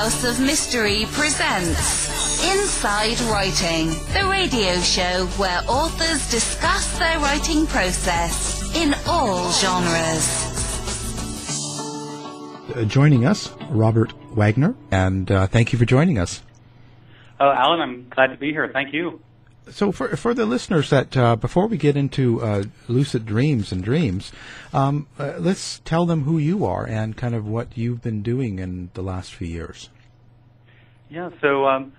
House of Mystery presents Inside Writing, the radio show where authors discuss their writing process in all genres. Uh, joining us, Robert Waggoner, and uh, thank you for joining us. Oh, Alan, I'm glad to be here. Thank you. So, for for the listeners that uh, before we get into uh, lucid dreams and dreams, um, uh, let's tell them who you are and kind of what you've been doing in the last few years. Yeah, so um,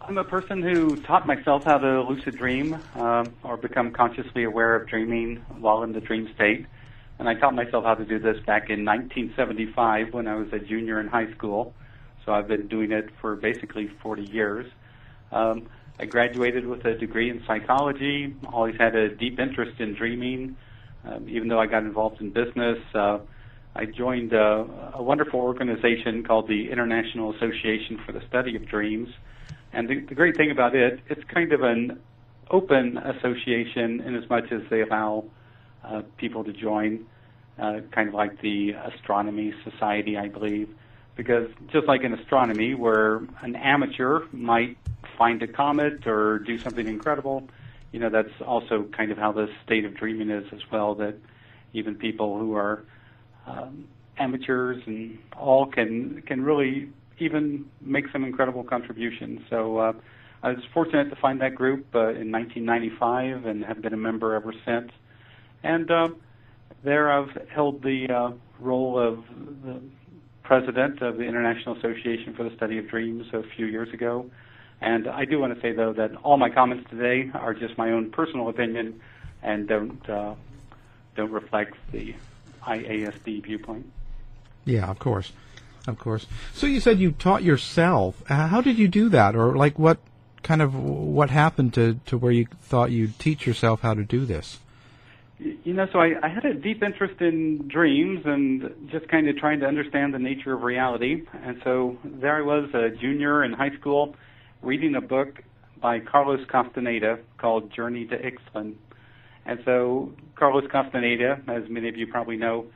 I'm a person who taught myself how to lucid dream um, or become consciously aware of dreaming while in the dream state. And I taught myself how to do this back in 1975 when I was a junior in high school. So I've been doing it for basically 40 years. Um, I graduated with a degree in psychology, always had a deep interest in dreaming. Um, even though I got involved in business, uh, I joined a, wonderful organization called the International Association for the Study of Dreams. And the, the great thing about it, it's kind of an open association in as much as they allow uh, people to join, uh, kind of like the Astronomy Society, I believe. Because just like in astronomy, where an amateur might find a comet or do something incredible. You know, that's also kind of how the state of dreaming is as well. That even people who are um, amateurs and all can can really even make some incredible contributions. So uh, I was fortunate to find that group uh, in 1995 and have been a member ever since. And uh, there I've held the uh, role of the president of the International Association for the Study of Dreams a few years ago. And I do want to say, though, that all my comments today are just my own personal opinion and don't uh, don't reflect the IASD viewpoint. Yeah, of course, of course. So you said you taught yourself. Uh, how did you do that, or like what kind of what happened to to where you thought you'd teach yourself how to do this? You know, so I, I had a deep interest in dreams and just kind of trying to understand the nature of reality. And so there I was, a junior in high school reading a book by Carlos Castaneda called Journey to Ixtlan. And so Carlos Castaneda, as many of you probably know,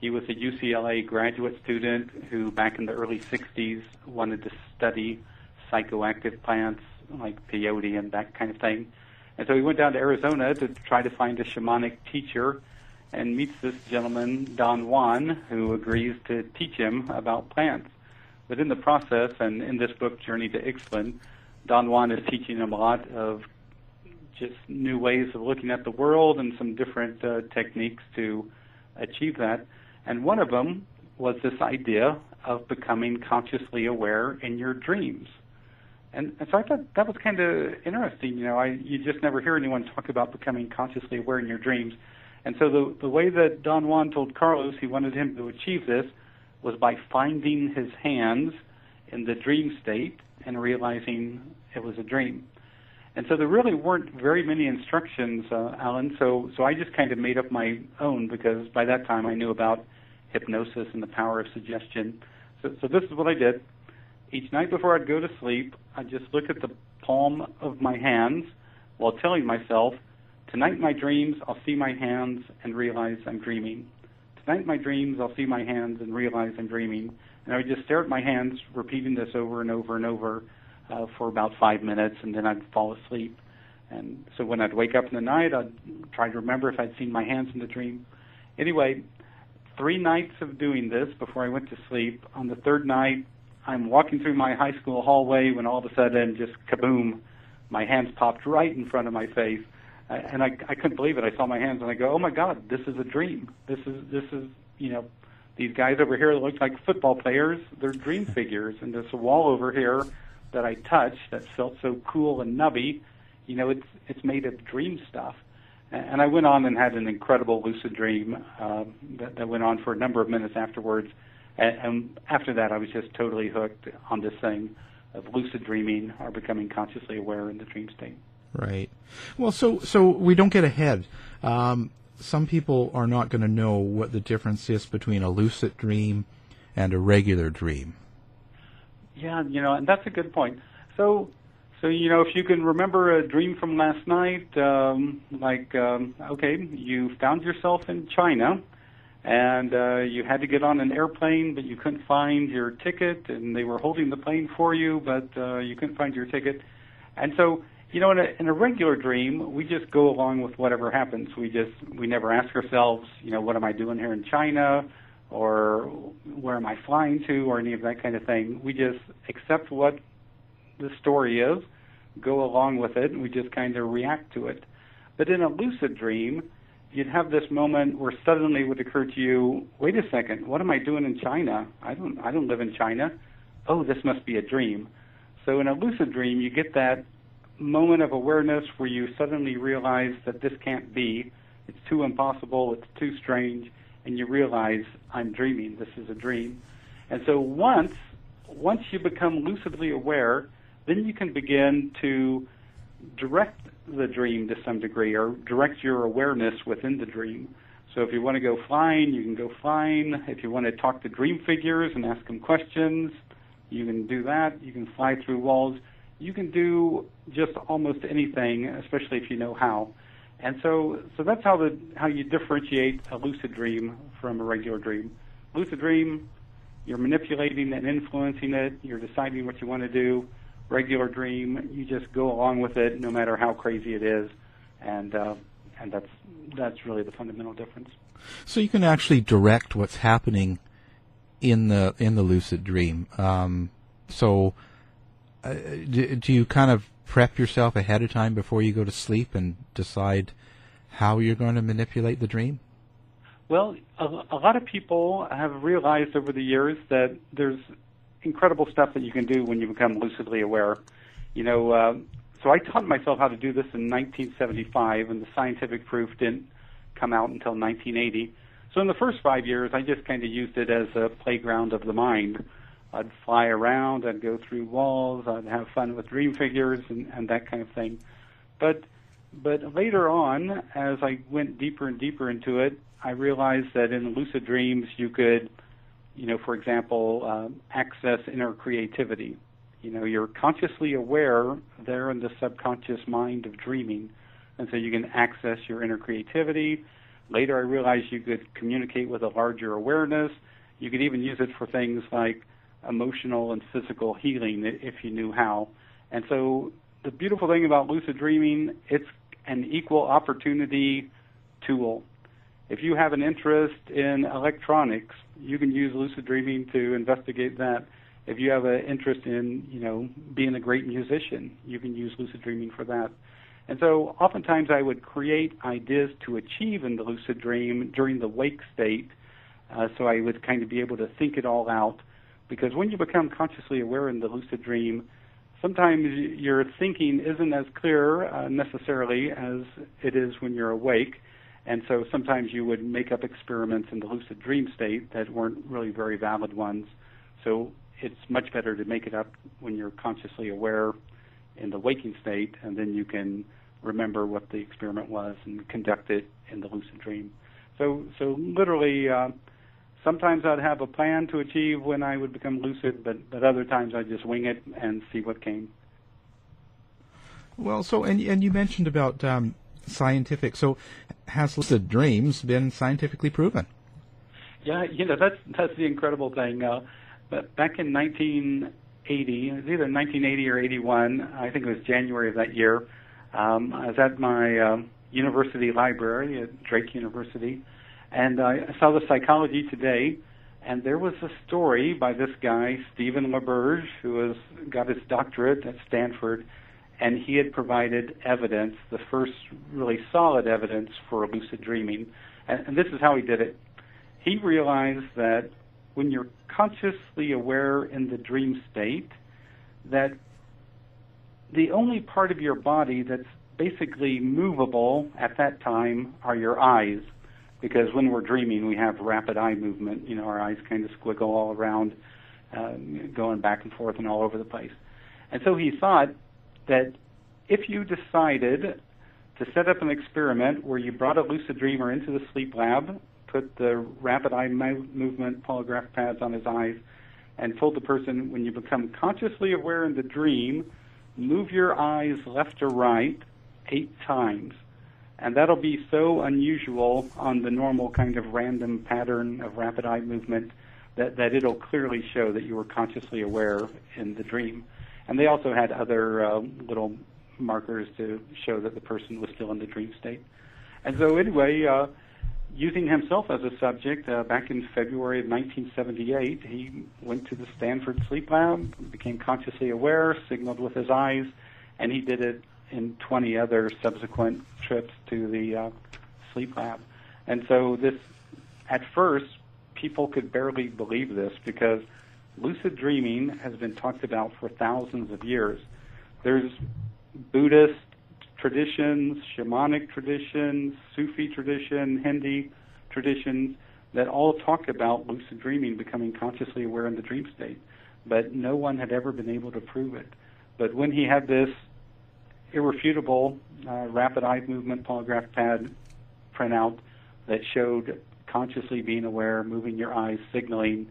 he was a UCLA graduate student who back in the early 60s wanted to study psychoactive plants like peyote and that kind of thing. And so he went down to Arizona to try to find a shamanic teacher and meets this gentleman, Don Juan, who agrees to teach him about plants. But in the process, and in this book, Journey to Ixtlan, Don Juan is teaching him a lot of just new ways of looking at the world and some different uh, techniques to achieve that. And one of them was this idea of becoming consciously aware in your dreams. And, and so I thought that was kind of interesting. You know, I you just never hear anyone talk about becoming consciously aware in your dreams. And so the the way that Don Juan told Carlos he wanted him to achieve this was by finding his hands in the dream state and realizing it was a dream. And so there really weren't very many instructions, uh, Alan. So so I just kind of made up my own because by that time I knew about hypnosis and the power of suggestion. So so this is what I did. Each night before I'd go to sleep, I'd just look at the palm of my hands while telling myself, tonight my dreams I'll see my hands and realize I'm dreaming. Tonight in my dreams I'll see my hands and realize I'm dreaming. And I would just stare at my hands, repeating this over and over and over uh, for about five minutes, and then I'd fall asleep. And so when I'd wake up in the night, I'd try to remember if I'd seen my hands in the dream. Anyway, three nights of doing this before I went to sleep. On the third night, I'm walking through my high school hallway when all of a sudden, just kaboom, my hands popped right in front of my face, and I, I couldn't believe it. I saw my hands and I go, "Oh my God, this is a dream. This is this is you know these guys over here that look like football players, they're dream figures. And this wall over here that I touched that felt so cool and nubby, you know, it's it's made of dream stuff. And I went on and had an incredible lucid dream uh, that, that went on for a number of minutes afterwards. And, and after that, I was just totally hooked on this thing of lucid dreaming or becoming consciously aware in the dream state. Right. Well, so so we don't get ahead. Um, some people are not going to know what the difference is between a lucid dream and a regular dream. Yeah, you know, and that's a good point. So, so you know, if you can remember a dream from last night, um, like, um, okay, you found yourself in China, and uh, you had to get on an airplane, but you couldn't find your ticket, and they were holding the plane for you, but uh, you couldn't find your ticket. And so, you know, in a, in a regular dream, we just go along with whatever happens. We just we never ask ourselves, you know, what am I doing here in China, or where am I flying to, or any of that kind of thing. We just accept what the story is, go along with it, and we just kind of react to it. But in a lucid dream, you'd have this moment where suddenly it would occur to you, wait a second, what am I doing in China? I don't I don't live in China. Oh, this must be a dream. So in a lucid dream, you get that moment of awareness where you suddenly realize that this can't be. It's too impossible, it's too strange, and you realize I'm dreaming. This is a dream. And so once once you become lucidly aware, then you can begin to direct the dream to some degree or direct your awareness within the dream. So if you want to go flying, you can go flying. If you want to talk to dream figures and ask them questions, you can do that. You can fly through walls. You can do just almost anything, especially if you know how. And so, so that's how the how you differentiate a lucid dream from a regular dream. Lucid dream, you're manipulating and influencing it. You're deciding what you want to do regular dream. You just go along with it, no matter how crazy it is, and uh, and that's that's really the fundamental difference. So you can actually direct what's happening in the in the lucid dream. Um, so uh, do, do you kind of prep yourself ahead of time before you go to sleep and decide how you're going to manipulate the dream? Well, a, a lot of people have realized over the years that there's incredible stuff that you can do when you become lucidly aware. You know, uh, so I taught myself how to do this in 1975, and the scientific proof didn't come out until 1980. So in the first five years, I just kind of used it as a playground of the mind. I'd fly around, I'd go through walls, I'd have fun with dream figures and, and that kind of thing. But but later on, as I went deeper and deeper into it, I realized that in lucid dreams you could you know, for example, um, access inner creativity. You know, you're consciously aware there in the subconscious mind of dreaming, and so you can access your inner creativity. Later, I realized you could communicate with a larger awareness. You could even use it for things like emotional and physical healing if you knew how. And so, the beautiful thing about lucid dreaming, it's an equal opportunity tool if you have an interest in electronics, you can use lucid dreaming to investigate that. If you have an interest in, you know, being a great musician, you can use lucid dreaming for that. And so oftentimes I would create ideas to achieve in the lucid dream during the wake state. Uh, so I would kind of be able to think it all out. Because when you become consciously aware in the lucid dream, sometimes your thinking isn't as clear uh, necessarily as it is when you're awake. And so sometimes you would make up experiments in the lucid dream state that weren't really very valid ones. So it's much better to make it up when you're consciously aware in the waking state, and then you can remember what the experiment was and conduct it in the lucid dream. So, so literally, uh, sometimes I'd have a plan to achieve when I would become lucid, but, but other times I'd just wing it and see what came. Well, so and and you mentioned about um, scientific. So, has lucid dreams been scientifically proven? Yeah, you know that's that's the incredible thing. Uh, but back in 1980, it was either 1980 or 81. I think it was January of that year. Um, I was at my um, university library at Drake University, and I saw the Psychology Today, and there was a story by this guy Stephen LaBerge, who has got his doctorate at Stanford and he had provided evidence, the first really solid evidence for lucid dreaming. And, and, this is how he did it. He realized that when you're consciously aware in the dream state, that the only part of your body that's basically movable at that time are your eyes. Because when we're dreaming, we have rapid eye movement. You know, our eyes kind of squiggle all around, uh, going back and forth and all over the place. And so he thought that if you decided to set up an experiment where you brought a lucid dreamer into the sleep lab, put the rapid eye movement polygraph pads on his eyes, and told the person when you become consciously aware in the dream, move your eyes left or right eight times. And that'll be so unusual on the normal kind of random pattern of rapid eye movement that, that it'll clearly show that you were consciously aware in the dream. And they also had other uh, little markers to show that the person was still in the dream state. And so, anyway, uh, using himself as a subject, uh, back in February of 1978, he went to the Stanford Sleep Lab, became consciously aware, signaled with his eyes, and he did it in 20 other subsequent trips to the uh, sleep lab. And so this, at first, people could barely believe this because lucid dreaming has been talked about for thousands of years. There's Buddhist traditions, shamanic traditions, Sufi tradition, Hindi traditions that all talk about lucid dreaming becoming consciously aware in the dream state. But no one had ever been able to prove it. But when he had this irrefutable uh, rapid eye movement polygraph pad printout that showed consciously being aware, moving your eyes, signaling.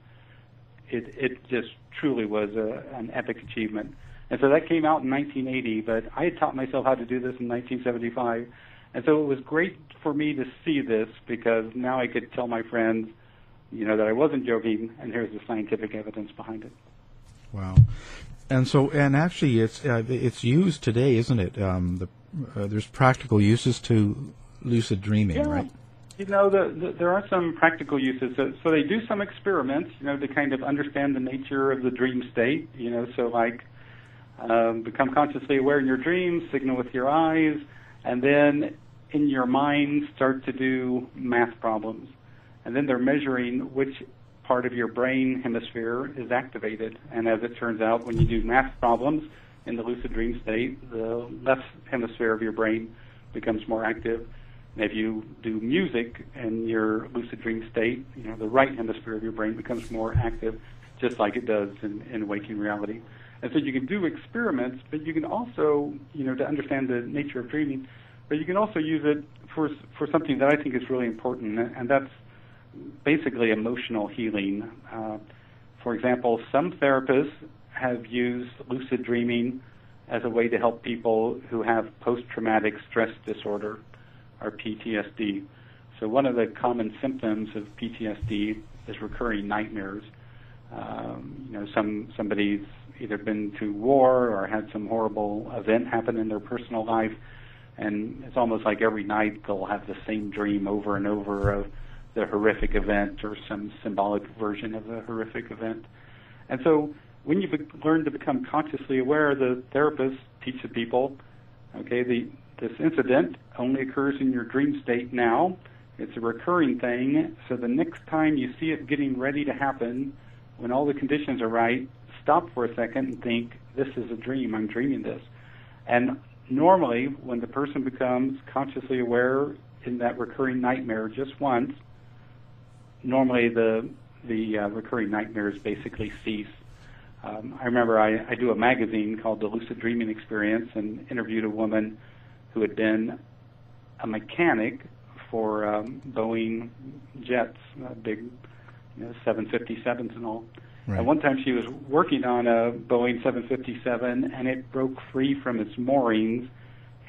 It, it just truly was a, an epic achievement. And so that came out in 1980, but I had taught myself how to do this in 1975. And so it was great for me to see this because now I could tell my friends, you know, that I wasn't joking, and here's the scientific evidence behind it. Wow. And so, and actually, it's uh, it's used today, isn't it? Um, the, uh, there's practical uses to lucid dreaming, yeah. right? You know, the, the, there are some practical uses. So, so they do some experiments, you know, to kind of understand the nature of the dream state. You know, so like um, become consciously aware in your dreams, signal with your eyes, and then in your mind start to do math problems. And then they're measuring which part of your brain hemisphere is activated. And as it turns out, when you do math problems in the lucid dream state, the left hemisphere of your brain becomes more active. And if you do music in your lucid dream state, you know, the right hemisphere of your brain becomes more active, just like it does in, in waking reality. And so you can do experiments, but you can also, you know, to understand the nature of dreaming, but you can also use it for for something that I think is really important, and that's basically emotional healing. Uh, for example, some therapists have used lucid dreaming as a way to help people who have post-traumatic stress disorder, or PTSD. So one of the common symptoms of PTSD is recurring nightmares. Um, you know, some somebody's either been to war or had some horrible event happen in their personal life, and it's almost like every night they'll have the same dream over and over of the horrific event or some symbolic version of the horrific event. And so when you be- learn to become consciously aware, the therapist teaches people, okay, the, this incident only occurs in your dream state now. It's a recurring thing, so the next time you see it getting ready to happen, when all the conditions are right, stop for a second and think, this is a dream, I'm dreaming this. And normally, when the person becomes consciously aware in that recurring nightmare just once, normally the the uh, recurring nightmares basically cease. Um, I remember I, I do a magazine called The Lucid Dreaming Experience and interviewed a woman who had been a mechanic for um, Boeing jets, uh, big you know, 757s and all. Right. And one time she was working on a Boeing 757 and it broke free from its moorings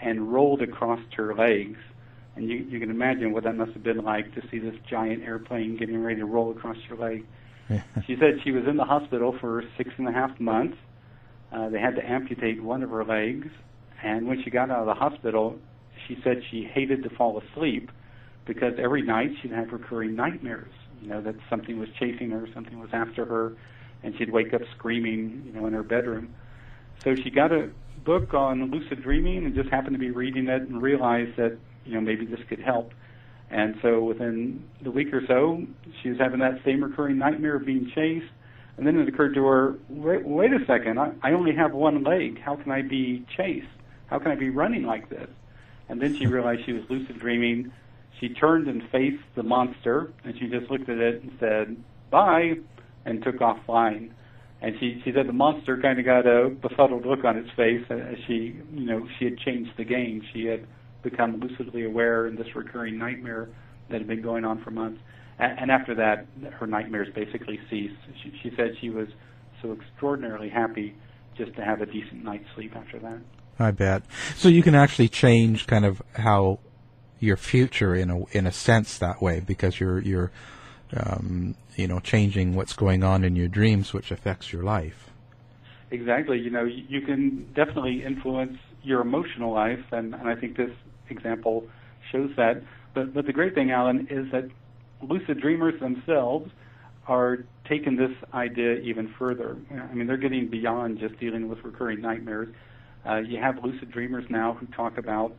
and rolled across her legs. And you, you can imagine what that must have been like to see this giant airplane getting ready to roll across your leg. she said she was in the hospital for six and a half months. Uh, they had to amputate one of her legs. And when she got out of the hospital, she said she hated to fall asleep because every night she'd have recurring nightmares. You know, that something was chasing her, something was after her, and she'd wake up screaming, you know, in her bedroom. So she got a book on lucid dreaming and just happened to be reading it and realized that you know, maybe this could help. And so within the week or so, she was having that same recurring nightmare of being chased. And then it occurred to her, wait, wait a second, I, I only have one leg. How can I be chased? How can I be running like this? And then she realized she was lucid dreaming. She turned and faced the monster, and she just looked at it and said, bye, and took off flying. And she, she said the monster kind of got a befuddled look on its face uh, as she, you know, she had changed the game. She had become lucidly aware in this recurring nightmare that had been going on for months. And, and after that, her nightmares basically ceased. She, she said she was so extraordinarily happy just to have a decent night's sleep after that. I bet. So you can actually change kind of how your future in a in a sense that way because you're you're um, you know changing what's going on in your dreams, which affects your life. Exactly. You know, you can definitely influence your emotional life, and, and I think this example shows that. But but the great thing, Alan, is that lucid dreamers themselves are taking this idea even further. I mean, they're getting beyond just dealing with recurring nightmares. Uh, you have lucid dreamers now who talk about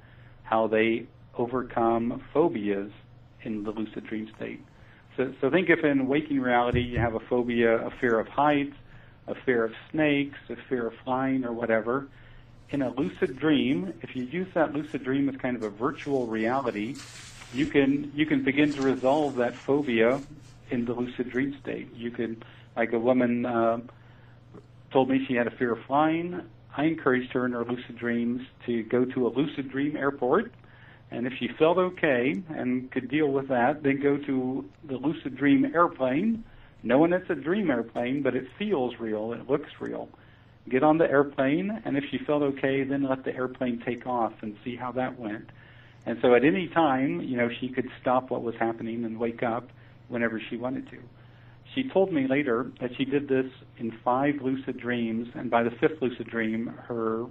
how they overcome phobias in the lucid dream state. So, so think if in waking reality you have a phobia, a fear of heights, a fear of snakes, a fear of flying, or whatever. In a lucid dream, if you use that lucid dream as kind of a virtual reality, you can you can begin to resolve that phobia in the lucid dream state. You can, like a woman uh, told me she had a fear of flying. I encouraged her in her lucid dreams to go to a lucid dream airport, and if she felt okay and could deal with that, then go to the lucid dream airplane, knowing it's a dream airplane, but it feels real, it looks real. Get on the airplane, and if she felt okay, then let the airplane take off and see how that went. And so at any time, you know, she could stop what was happening and wake up whenever she wanted to. She told me later that she did this in five lucid dreams, and by the fifth lucid dream, her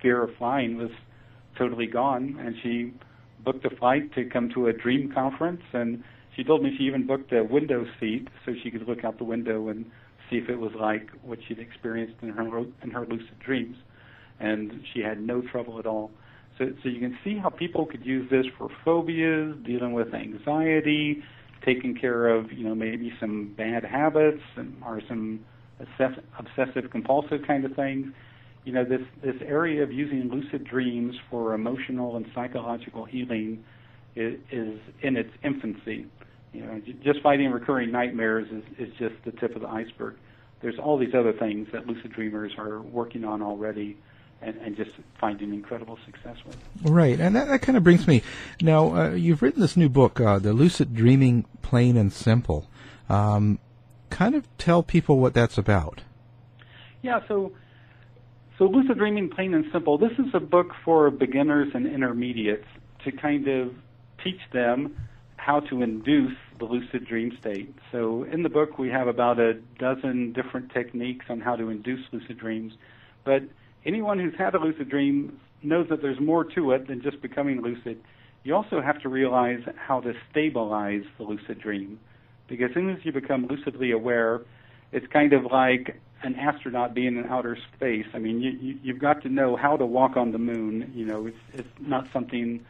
fear of flying was totally gone, and she booked a flight to come to a dream conference. And she told me she even booked a window seat so she could look out the window and see if it was like what she'd experienced in her in her lucid dreams. And she had no trouble at all. So, so you can see how people could use this for phobias, dealing with anxiety, taking care of, you know, maybe some bad habits and, or some obsessive compulsive kind of things. You know, this, this area of using lucid dreams for emotional and psychological healing is, is in its infancy. You know, just fighting recurring nightmares is, is just the tip of the iceberg. There's all these other things that lucid dreamers are working on already and, and just finding incredible success with. Right, and that, that kind of brings me now. Uh, you've written this new book, uh, "The Lucid Dreaming Plain and Simple." Um, kind of tell people what that's about. Yeah, so so lucid dreaming, plain and simple. This is a book for beginners and intermediates to kind of teach them how to induce the lucid dream state. So in the book, we have about a dozen different techniques on how to induce lucid dreams, but anyone who's had a lucid dream knows that there's more to it than just becoming lucid. You also have to realize how to stabilize the lucid dream. Because as soon as you become lucidly aware, it's kind of like an astronaut being in outer space. I mean, you, you, you've got to know how to walk on the moon. You know, it's, it's not something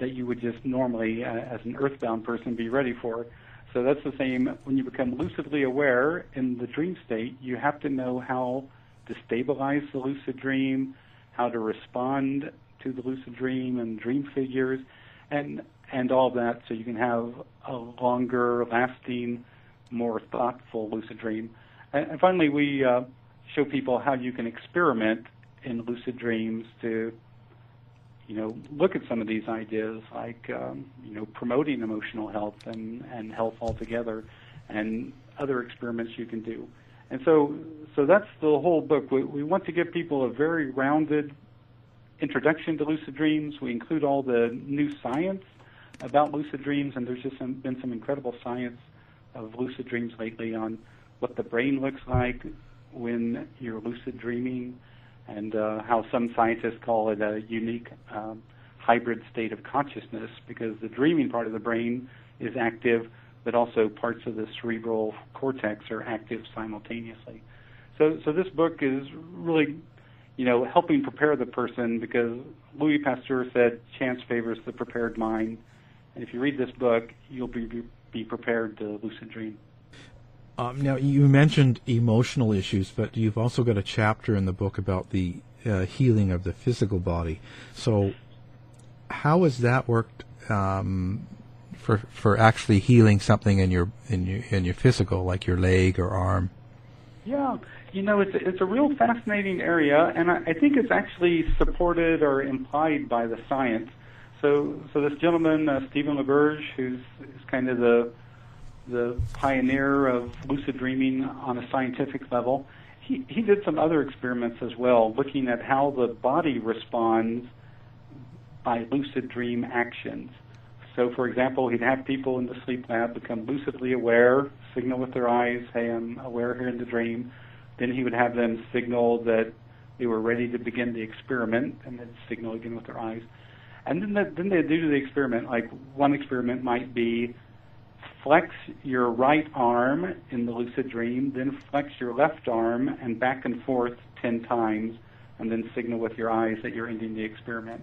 that you would just normally, uh, as an earthbound person, be ready for. So that's the same when you become lucidly aware in the dream state. You have to know how to stabilize the lucid dream, how to respond to the lucid dream and dream figures, and and all that, so you can have a longer, lasting, more thoughtful lucid dream. And, and finally, we uh, show people how you can experiment in lucid dreams to you know, look at some of these ideas like, um, you know, promoting emotional health and, and health altogether and other experiments you can do. And so, so that's the whole book. We, we want to give people a very rounded introduction to lucid dreams. We include all the new science about lucid dreams, and there's just some, been some incredible science of lucid dreams lately on what the brain looks like when you're lucid dreaming, and uh, how some scientists call it a unique um, hybrid state of consciousness because the dreaming part of the brain is active but also parts of the cerebral cortex are active simultaneously. So, so this book is really, you know, helping prepare the person because Louis Pasteur said, "Chance favors the prepared mind," and if you read this book, you'll be be prepared to lucid dream. Um, now, you mentioned emotional issues, but you've also got a chapter in the book about the uh, healing of the physical body. So, how has that worked um, for for actually healing something in your in your in your physical, like your leg or arm? Yeah, you know, it's it's a real fascinating area, and I, I think it's actually supported or implied by the science. So, so this gentleman, uh, Stephen LaBerge, who's is kind of the the pioneer of lucid dreaming on a scientific level, he he did some other experiments as well, looking at how the body responds by lucid dream actions. So, for example, he'd have people in the sleep lab become lucidly aware, signal with their eyes, hey, I'm aware here in the dream. Then he would have them signal that they were ready to begin the experiment, and then signal again with their eyes. And then, the, then they'd do the experiment. Like one experiment might be flex your right arm in the lucid dream, then flex your left arm and back and forth 10 times, and then signal with your eyes that you're ending the experiment.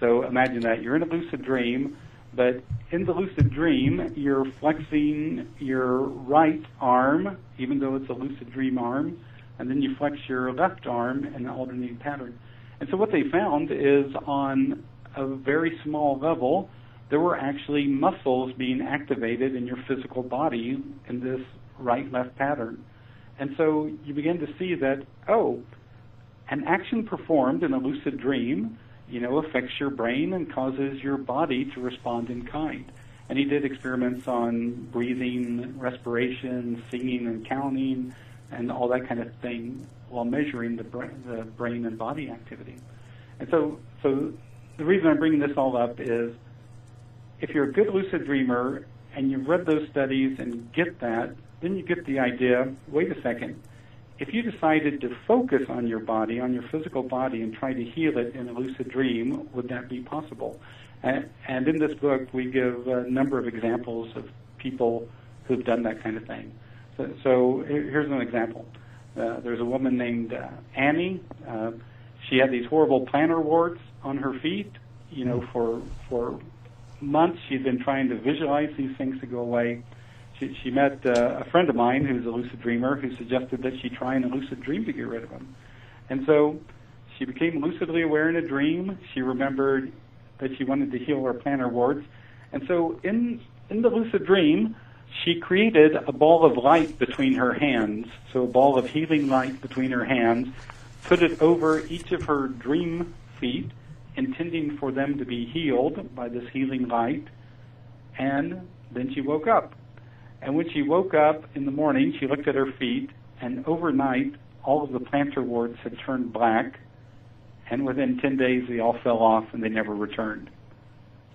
So imagine that you're in a lucid dream, but in the lucid dream, you're flexing your right arm, even though it's a lucid dream arm, and then you flex your left arm in an alternating pattern. And so what they found is on a very small level, there were actually muscles being activated in your physical body in this right left pattern. And so you begin to see that, oh, an action performed in a lucid dream, you know, affects your brain and causes your body to respond in kind. And he did experiments on breathing, respiration, singing and counting, and all that kind of thing while measuring the brain, the brain and body activity. And so, so the reason I'm bringing this all up is if you're a good lucid dreamer and you've read those studies and get that, then you get the idea wait a second. If you decided to focus on your body, on your physical body, and try to heal it in a lucid dream, would that be possible? And, and in this book, we give a number of examples of people who've done that kind of thing. So, so here's an example. Uh, there's a woman named uh, Annie. Uh, she had these horrible plantar warts on her feet. You know, for for months she'd been trying to visualize these things to go away. She, she met uh, a friend of mine who's a lucid dreamer who suggested that she try in a lucid dream to get rid of them. And so she became lucidly aware in a dream. She remembered that she wanted to heal her plantar warts. And so in in the lucid dream, she created a ball of light between her hands, so a ball of healing light between her hands, put it over each of her dream feet, intending for them to be healed by this healing light. And then she woke up. And when she woke up in the morning, she looked at her feet, and overnight, all of the plantar warts had turned black. And within 10 days, they all fell off and they never returned.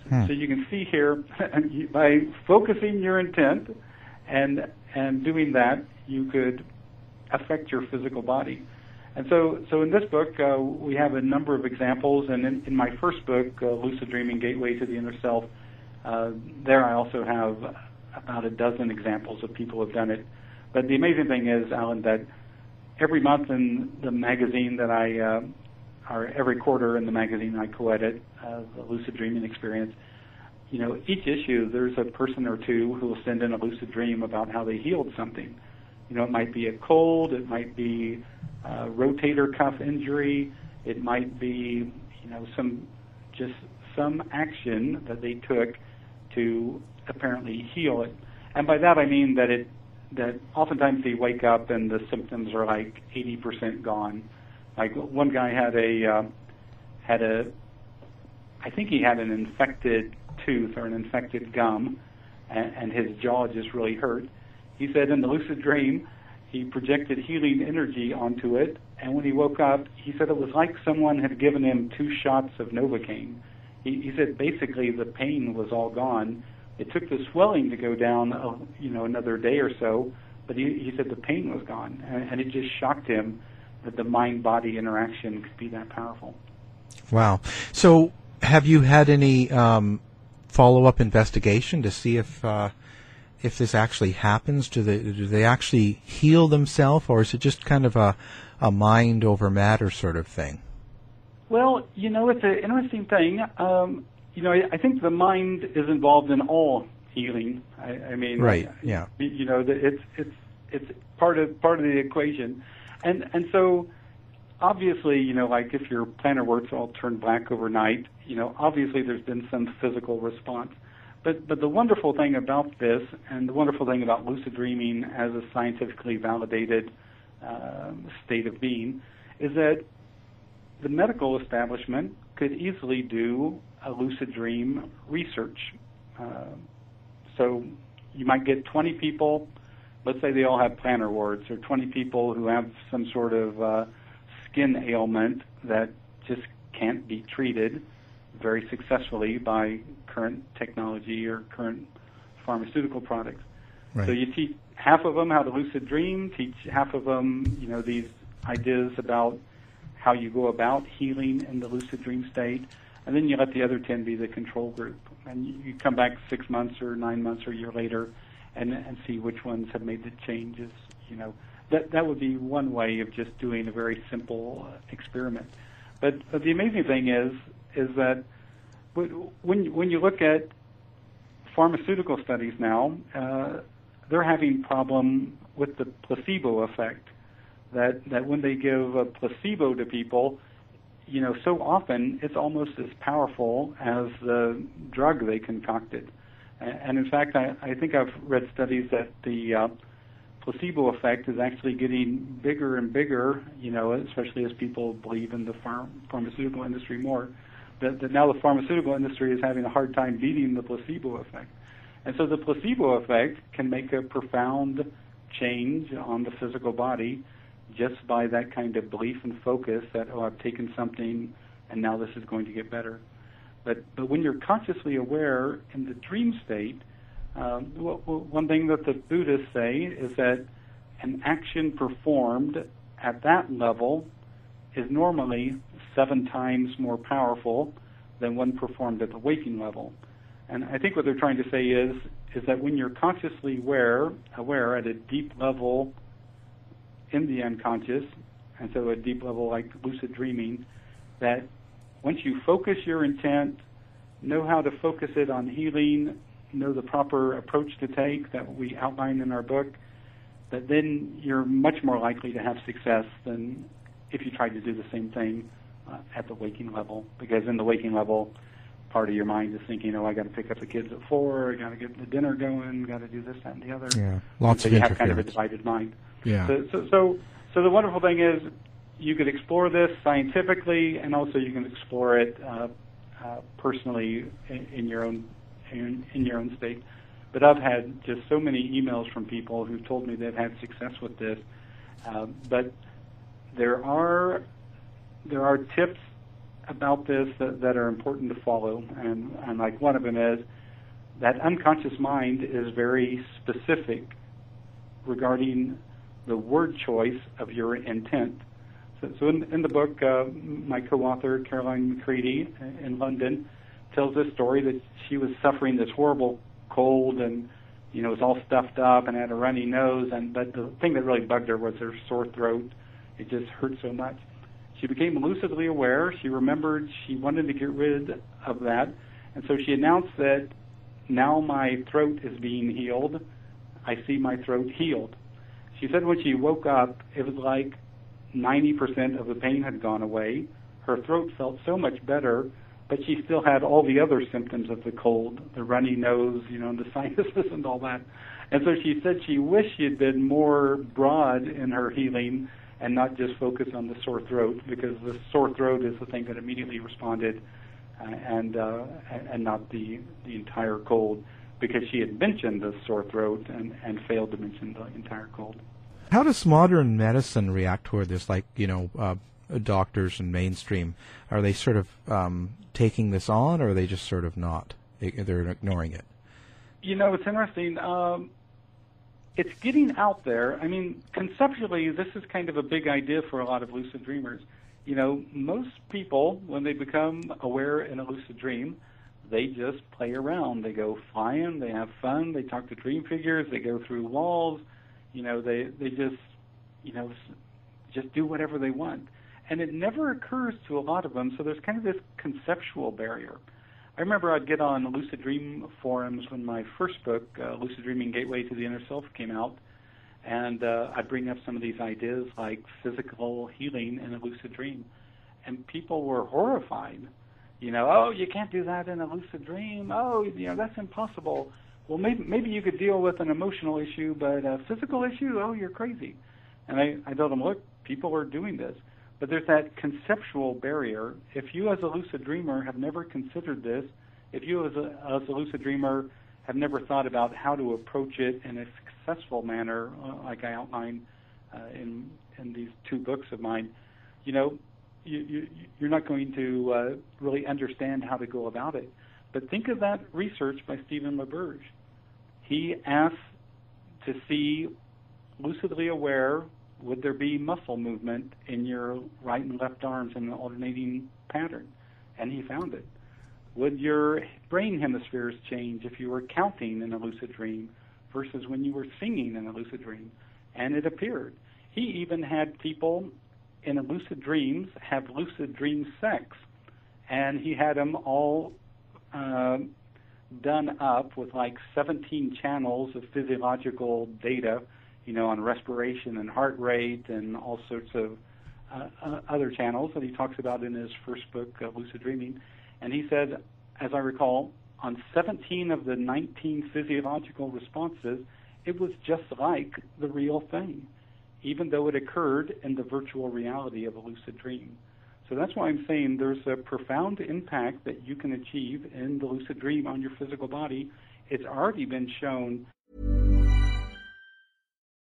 Hmm. So you can see here, by focusing your intent and and doing that, you could affect your physical body. And so, so in this book, uh, we have a number of examples. And in, in my first book, uh, Lucid Dreaming: Gateway to the Inner Self, uh, there I also have about a dozen examples of people who've done it. But the amazing thing is, Alan, that every month in the magazine that I, uh, or every quarter in the magazine I co-edit, uh, the Lucid Dreaming Experience, you know, each issue there's a person or two who will send in a lucid dream about how they healed something. You know, it might be a cold, it might be a rotator cuff injury, it might be, you know, some just some action that they took to apparently heal it. And by that I mean that it that oftentimes they wake up and the symptoms are like 80% gone. Like one guy had a uh, had a I think he had an infected tooth or an infected gum, and, and his jaw just really hurt. He said in the lucid dream, he projected healing energy onto it, and when he woke up, he said it was like someone had given him two shots of Novocaine. He, he said basically the pain was all gone. It took the swelling to go down, uh, you know, another day or so, but he, he said the pain was gone, and, and it just shocked him that the mind-body interaction could be that powerful. Wow. So, have you had any um, follow up investigation to see if uh, if this actually happens? Do they do they actually heal themselves, or is it just kind of a a mind over matter sort of thing? Well, you know, it's an interesting thing. Um, you know, I think the mind is involved in all healing. I, I mean, right? Yeah. You know, it's it's it's part of part of the equation, and and so obviously, you know, like if your plantar warts all turn black overnight, you know, obviously there's been some physical response. But but the wonderful thing about this, and the wonderful thing about lucid dreaming as a scientifically validated uh, state of being, is that the medical establishment could easily do a lucid dream research. Uh, so you might get 20 people, let's say they all have plantar warts, or 20 people who have some sort of uh, skin ailment that just can't be treated very successfully by current technology or current pharmaceutical products. Right. So you teach half of them how to lucid dream, teach half of them, you know, these ideas about how you go about healing in the lucid dream state, and then you let the other 10 be the control group. And you come back six months or nine months or a year later and, and see which ones have made the changes, you know. That, that would be one way of just doing a very simple uh, experiment. But, but the amazing thing is, is that when, when you look at pharmaceutical studies now, uh, they're having problem with the placebo effect. That that when they give a placebo to people, you know, so often it's almost as powerful as the drug they concocted. And in fact, I, I think I've read studies that the uh, placebo effect is actually getting bigger and bigger, you know, especially as people believe in the pharm- pharmaceutical industry more. That, that now the pharmaceutical industry is having a hard time beating the placebo effect. And so the placebo effect can make a profound change on the physical body just by that kind of belief and focus that, oh, I've taken something and now this is going to get better. But, but when you're consciously aware in the dream state, um, well, one thing that the Buddhists say is that an action performed at that level is normally seven times more powerful than one performed at the waking level. And I think what they're trying to say is is that when you're consciously aware, aware at a deep level in the unconscious, and so a deep level like lucid dreaming, that once you focus your intent, know how to focus it on healing, know the proper approach to take that we outline in our book, that then you're much more likely to have success than if you tried to do the same thing uh, at the waking level. Because in the waking level, part of your mind is thinking, oh, I got to pick up the kids at four, I got to get the dinner going, got to do this, that, and the other. Yeah, lots so of you have kind of a divided mind. Yeah. So, so, so, so the wonderful thing is you could explore this scientifically, and also you can explore it uh, uh, personally in, in your own in, in your own state. But I've had just so many emails from people who've told me they've had success with this. Uh, but there are there are tips about this that, that are important to follow, and, and like one of them is that unconscious mind is very specific regarding the word choice of your intent. So, so in, in the book, uh, my co-author Caroline McCready in London tells this story that she was suffering this horrible cold and you know was all stuffed up and had a runny nose and but the thing that really bugged her was her sore throat. It just hurt so much. She became lucidly aware. She remembered she wanted to get rid of that, and so she announced that now my throat is being healed. I see my throat healed. She said when she woke up, it was like 90% of the pain had gone away. Her throat felt so much better, but she still had all the other symptoms of the cold, the runny nose, you know, the sinuses and all that. And so she said she wished she had been more broad in her healing and not just focus on the sore throat because the sore throat is the thing that immediately responded uh, and uh, and not the the entire cold because she had mentioned the sore throat and, and failed to mention the entire cold. How does modern medicine react toward this? Like, you know, uh, doctors and mainstream, are they sort of um, taking this on, or are they just sort of not? They're ignoring it. You know, it's interesting. Um, it's getting out there. I mean, conceptually, this is kind of a big idea for a lot of lucid dreamers. You know, most people, when they become aware in a lucid dream, they just play around. They go flying, they have fun, they talk to dream figures, they go through walls. You know, they they just, you know, just do whatever they want, and it never occurs to a lot of them. So there's kind of this conceptual barrier. I remember I'd get on lucid dream forums when my first book, uh, Lucid Dreaming Gateway to the Inner Self, came out, and uh, I'd bring up some of these ideas like physical healing in a lucid dream, and people were horrified. You know, oh, you can't do that in a lucid dream. Oh, you know, that's impossible. Well, maybe maybe you could deal with an emotional issue, but a physical issue, oh, you're crazy. And I, I told them, look, people are doing this. But there's that conceptual barrier. If you, as a lucid dreamer, have never considered this, if you, as a, as a lucid dreamer, have never thought about how to approach it in a successful manner, uh, like I outline uh, in in these two books of mine, you know, you, you, you're not going to uh, really understand how to go about it. But think of that research by Stephen LaBerge. He asked to see lucidly aware would there be muscle movement in your right and left arms in an alternating pattern? And he found it. Would your brain hemispheres change if you were counting in a lucid dream versus when you were singing in a lucid dream? And it appeared. He even had people in lucid dreams have lucid dream sex, and he had them all uh, done up with like 17 channels of physiological data you know, on respiration and heart rate and all sorts of uh, uh, other channels that he talks about in his first book, uh, Lucid Dreaming. And he said, as I recall, on 17 of the 19 physiological responses, it was just like the real thing, even though it occurred in the virtual reality of a lucid dream. So that's why I'm saying there's a profound impact that you can achieve in the lucid dream on your physical body. It's already been shown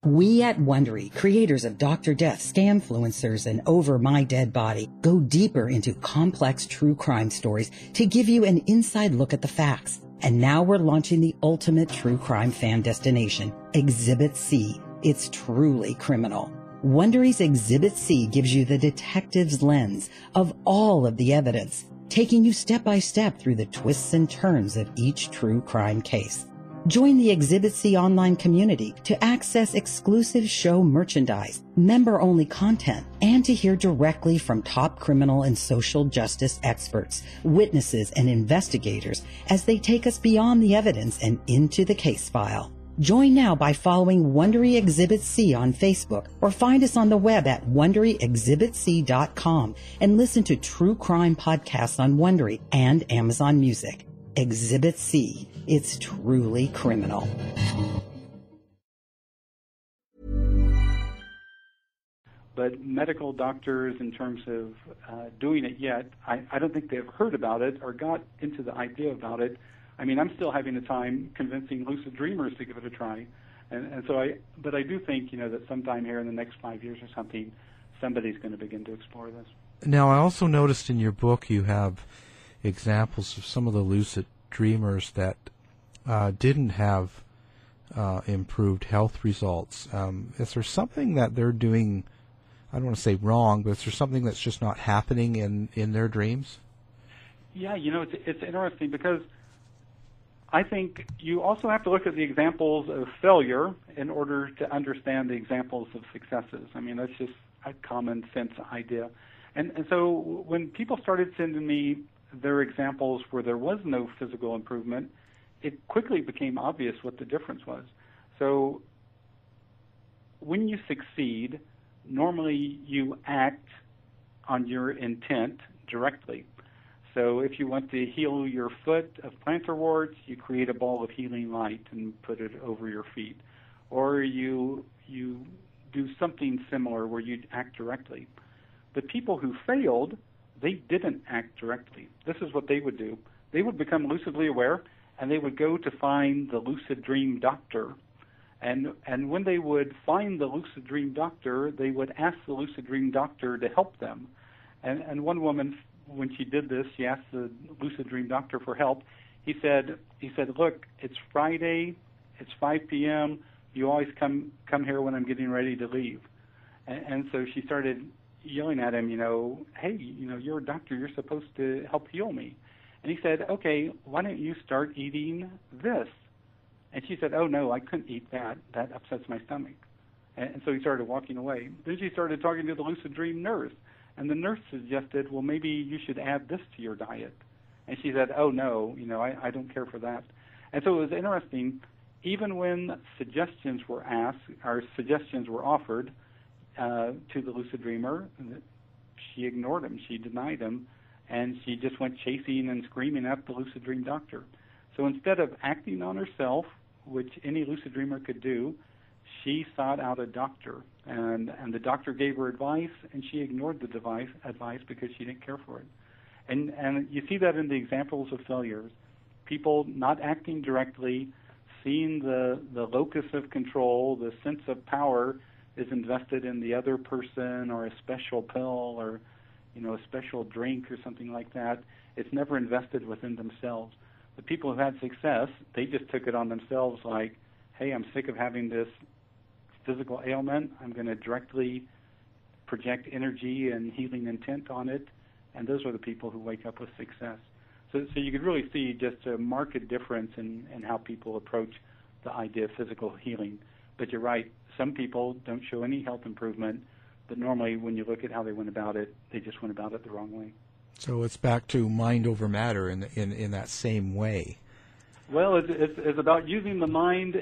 we at Wondery, creators of Dr. Death, Scamfluencers, and Over My Dead Body, go deeper into complex true crime stories to give you an inside look at the facts. And now we're launching the ultimate true crime fan destination, Exhibit C. It's truly criminal. Wondery's Exhibit C gives you the detective's lens of all of the evidence, taking you step by step through the twists and turns of each true crime case. Join the Exhibit C online community to access exclusive show merchandise, member only content, and to hear directly from top criminal and social justice experts, witnesses, and investigators as they take us beyond the evidence and into the case file. Join now by following Wondery Exhibit C on Facebook or find us on the web at WonderyExhibitC.com and listen to true crime podcasts on Wondery and Amazon Music. Exhibit C. It's truly criminal. But medical doctors, in terms of uh, doing it yet, I, I don't think they've heard about it or got into the idea about it. I mean, I'm still having a time convincing lucid dreamers to give it a try. And, and so I, but I do think, you know, that sometime here in the next five years or something, somebody's going to begin to explore this. Now, I also noticed in your book you have examples of some of the lucid dreamers that uh, didn't have uh, improved health results. Um, is there something that they're doing? I don't want to say wrong, but is there something that's just not happening in, in their dreams? Yeah, you know, it's, it's interesting because I think you also have to look at the examples of failure in order to understand the examples of successes. I mean, that's just a common sense idea. And, and so when people started sending me there are examples where there was no physical improvement, it quickly became obvious what the difference was. So when you succeed, normally you act on your intent directly. So if you want to heal your foot of plantar warts, you create a ball of healing light and put it over your feet. Or you you do something similar where you act directly. The people who failed they didn't act directly. This is what they would do. They would become lucidly aware and they would go to find the lucid dream doctor. And and when they would find the lucid dream doctor, they would ask the lucid dream doctor to help them. And and one woman when she did this, she asked the lucid dream doctor for help. He said he said, "Look, it's Friday, it's 5 p.m. You always come come here when I'm getting ready to leave." And, and so she started yelling at him, you know, hey, you know, you're a doctor, you're supposed to help heal me. And he said, okay, why don't you start eating this? And she said, oh no, I couldn't eat that. That upsets my stomach. And, and so he started walking away. Then she started talking to the lucid dream nurse. And the nurse suggested, well, maybe you should add this to your diet. And she said, oh no, you know, I, I don't care for that. And so it was interesting. Even when suggestions were asked, or suggestions were offered, uh, to the lucid dreamer. She ignored him. She denied him, and she just went chasing and screaming at the lucid dream doctor. So instead of acting on herself, which any lucid dreamer could do, she sought out a doctor, and and the doctor gave her advice, and she ignored the device, advice because she didn't care for it. And and you see that in the examples of failures, people not acting directly, seeing the the locus of control, the sense of power is invested in the other person or a special pill or you know a special drink or something like that it's never invested within themselves the people who had success, they just took it on themselves like, hey, I'm sick of having this physical ailment. I'm going to directly project energy and healing intent on it. And those are the people who wake up with success. So, so you could really see just a marked difference in, in how people approach the idea of physical healing. But you're right, some people don't show any health improvement, but normally when you look at how they went about it, they just went about it the wrong way. So it's back to mind over matter in in, in that same way. Well, it's, it's, it's about using the mind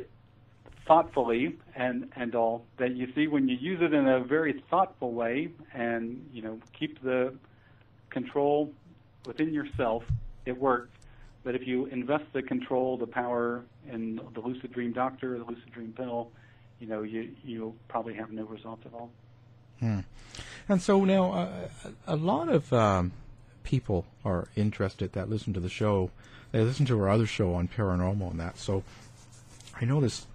thoughtfully and and all that you see when you use it in a very thoughtful way and you know keep the control within yourself it works but if you invest the control the power in the lucid dream doctor the lucid dream pill you know you you'll probably have no results at all hmm. and so now uh, a lot of um, people are interested that listen to the show they listen to our other show on paranormal and that so I know this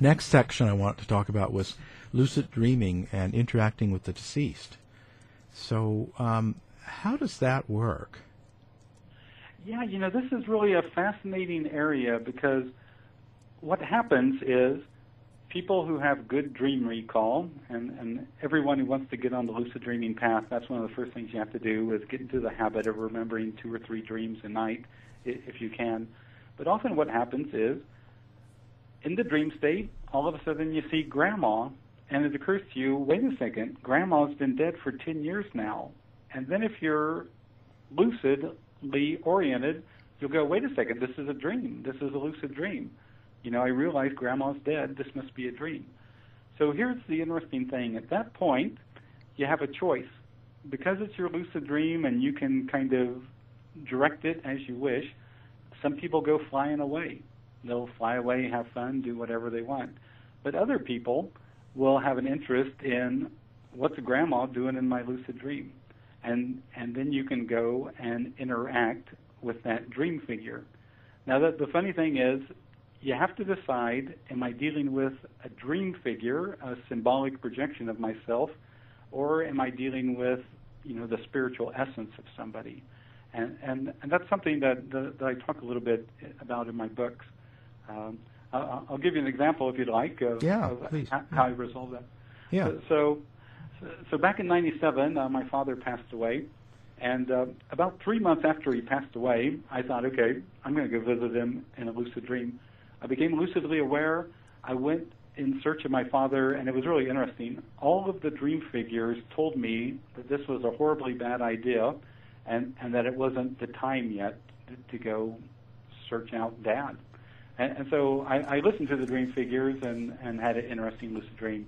Next section I want to talk about was lucid dreaming and interacting with the deceased. So, um, how does that work? Yeah, you know, this is really a fascinating area because what happens is people who have good dream recall, and, and everyone who wants to get on the lucid dreaming path, that's one of the first things you have to do is get into the habit of remembering two or three dreams a night if you can. But often what happens is in the dream state, all of a sudden you see grandma, and it occurs to you, wait a second, grandma's been dead for 10 years now. And then if you're lucidly oriented, you'll go, wait a second, this is a dream. This is a lucid dream. You know, I realize grandma's dead. This must be a dream. So here's the interesting thing. At that point, you have a choice. Because it's your lucid dream and you can kind of direct it as you wish, some people go flying away. They'll fly away, have fun, do whatever they want. But other people will have an interest in what's grandma doing in my lucid dream. And and then you can go and interact with that dream figure. Now the, the funny thing is you have to decide am I dealing with a dream figure, a symbolic projection of myself, or am I dealing with, you know, the spiritual essence of somebody? And and, and that's something that, that, that I talk a little bit about in my books. Um, I'll give you an example if you'd like of, yeah, of please. how, how I resolve that. Yeah. So, so, back in '97, uh, my father passed away, and uh, about three months after he passed away, I thought, okay, I'm going to go visit him in a lucid dream. I became lucidly aware. I went in search of my father, and it was really interesting. All of the dream figures told me that this was a horribly bad idea, and and that it wasn't the time yet to, to go search out Dad. And, and so I, I listened to the dream figures and, and had an interesting lucid dream.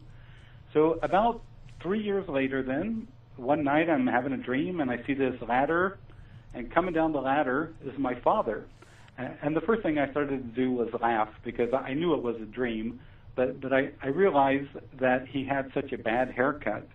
So about three years later, then one night I'm having a dream and I see this ladder, and coming down the ladder is my father. And the first thing I started to do was laugh because I knew it was a dream, but but I, I realized that he had such a bad haircut,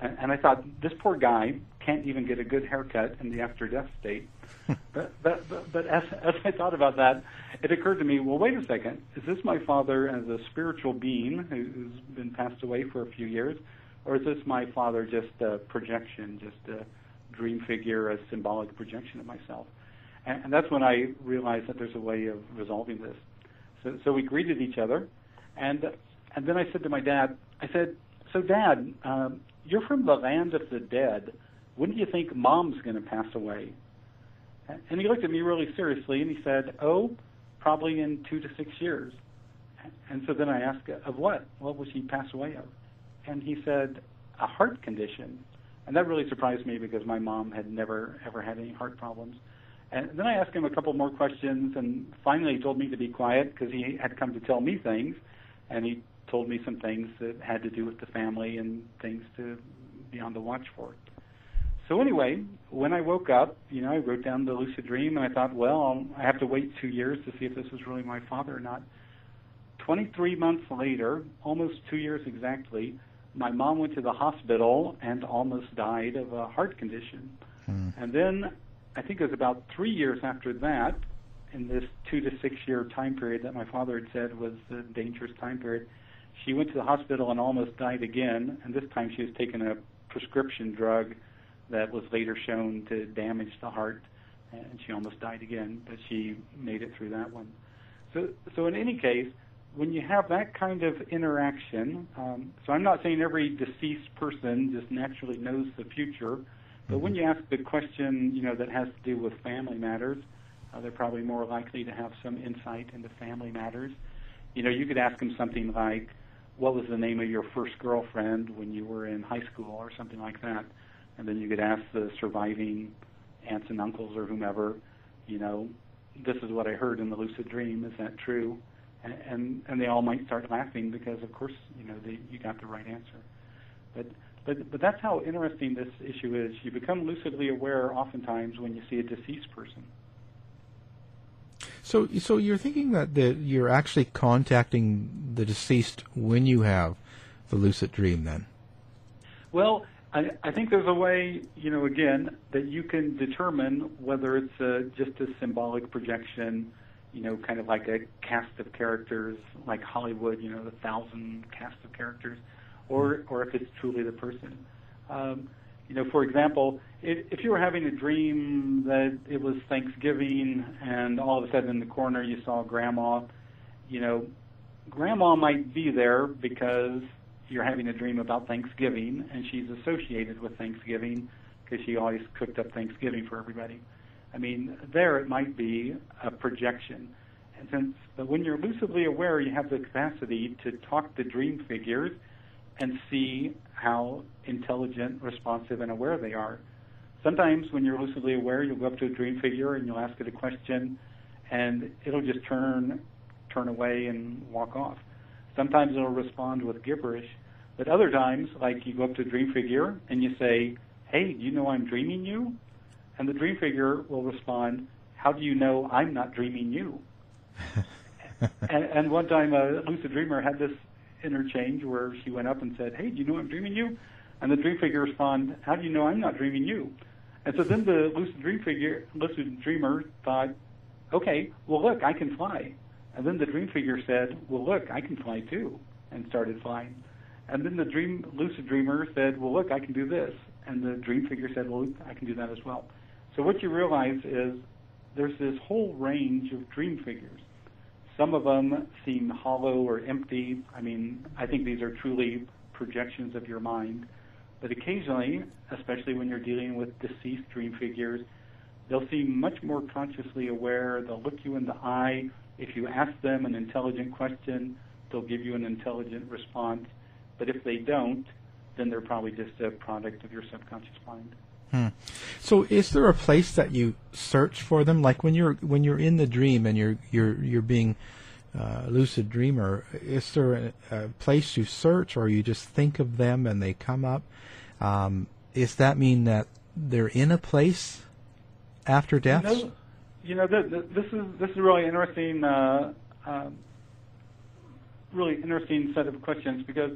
and, and I thought this poor guy can't even get a good haircut in the after death state but but, but, but as, as I thought about that, it occurred to me, well, wait a second. Is this my father as a spiritual being who, who's been passed away for a few years? Or is this my father just a projection, just a dream figure, a symbolic projection of myself? And, and that's when I realized that there's a way of resolving this. So, so we greeted each other, and and then I said to my dad, I said, "So, Dad, um, you're from the land of the dead. When do you think Mom's going to pass away?" And he looked at me really seriously and he said, Oh, probably in two to six years. And so then I asked, Of what? What was he pass away of? And he said, A heart condition. And that really surprised me because my mom had never, ever had any heart problems. And then I asked him a couple more questions, and finally he told me to be quiet because he had come to tell me things. And he told me some things that had to do with the family and things to be on the watch for. So anyway, when I woke up, you know, I wrote down the lucid dream, and I thought, well, I have to wait two years to see if this was really my father or not. 23 months later, almost two years exactly, my mom went to the hospital and almost died of a heart condition. Hmm. And then, I think it was about three years after that, in this two to six year time period that my father had said was the dangerous time period, she went to the hospital and almost died again. And this time she was taking a prescription drug that was later shown to damage the heart and she almost died again, but she made it through that one. So, so in any case, when you have that kind of interaction, um, so I'm not saying every deceased person just naturally knows the future, but when you ask the question, you know, that has to do with family matters, uh, they're probably more likely to have some insight into family matters. You know, you could ask them something like, "What was the name of your first girlfriend when you were in high school?" or something like that, and then you could ask the surviving aunts and uncles or whomever, you know, "This is what I heard in the lucid dream. Is that true?" And and, they all might start laughing because, of course, you know, they, you got the right answer. But but but that's how interesting this issue is. You become lucidly aware oftentimes when you see a deceased person. So, so you're thinking that the, you're actually contacting the deceased when you have the lucid dream, then? Well, I, I think there's a way, you know, again, that you can determine whether it's a, just a symbolic projection, you know, kind of like a cast of characters, like Hollywood, you know, the thousand cast of characters, or or if it's truly the person. Um, you know, for example, if, if you were having a dream that it was Thanksgiving and all of a sudden in the corner you saw Grandma, you know, Grandma might be there because you're having a dream about Thanksgiving and she's associated with Thanksgiving because she always cooked up Thanksgiving for everybody. I mean, there it might be a projection. And since, but when you're lucidly aware, you have the capacity to talk to dream figures and see how intelligent, responsive, and aware they are. Sometimes when you're lucidly aware, you'll go up to a dream figure and you'll ask it a question, and it'll just turn turn away and walk off. Sometimes it'll respond with gibberish, but other times, like you go up to a dream figure and you say, "Hey, do you know I'm dreaming you?" And the dream figure will respond, "How do you know I'm not dreaming you?" and, and one time, a lucid dreamer had this interchange where she went up and said, "Hey, do you know I'm dreaming you?" And the dream figure responded, "How do you know I'm not dreaming you?" And so then the lucid dream figure, lucid dreamer thought, "Okay, well look, I can fly." And then the dream figure said, "Well look, I can fly too," and started flying. And then the dream lucid dreamer said, "Well look, I can do this," and the dream figure said, "Well, I can do that as well." So what you realize is there's this whole range of dream figures some of them seem hollow or empty. I mean, I think these are truly projections of your mind. But occasionally, especially when you're dealing with deceased dream figures, they'll seem much more consciously aware. They'll look you in the eye. If you ask them an intelligent question, they'll give you an intelligent response. But if they don't, then they're probably just a product of your subconscious mind. Hmm. So, is there a place that you search for them? Like when you're when you're in the dream and you're you're you're being uh, lucid dreamer, is there a, a, place you search, or you just think of them and they come up? Um, does that mean that they're in a place after death? You know, you know this is this is really interesting, uh, uh, really interesting set of questions because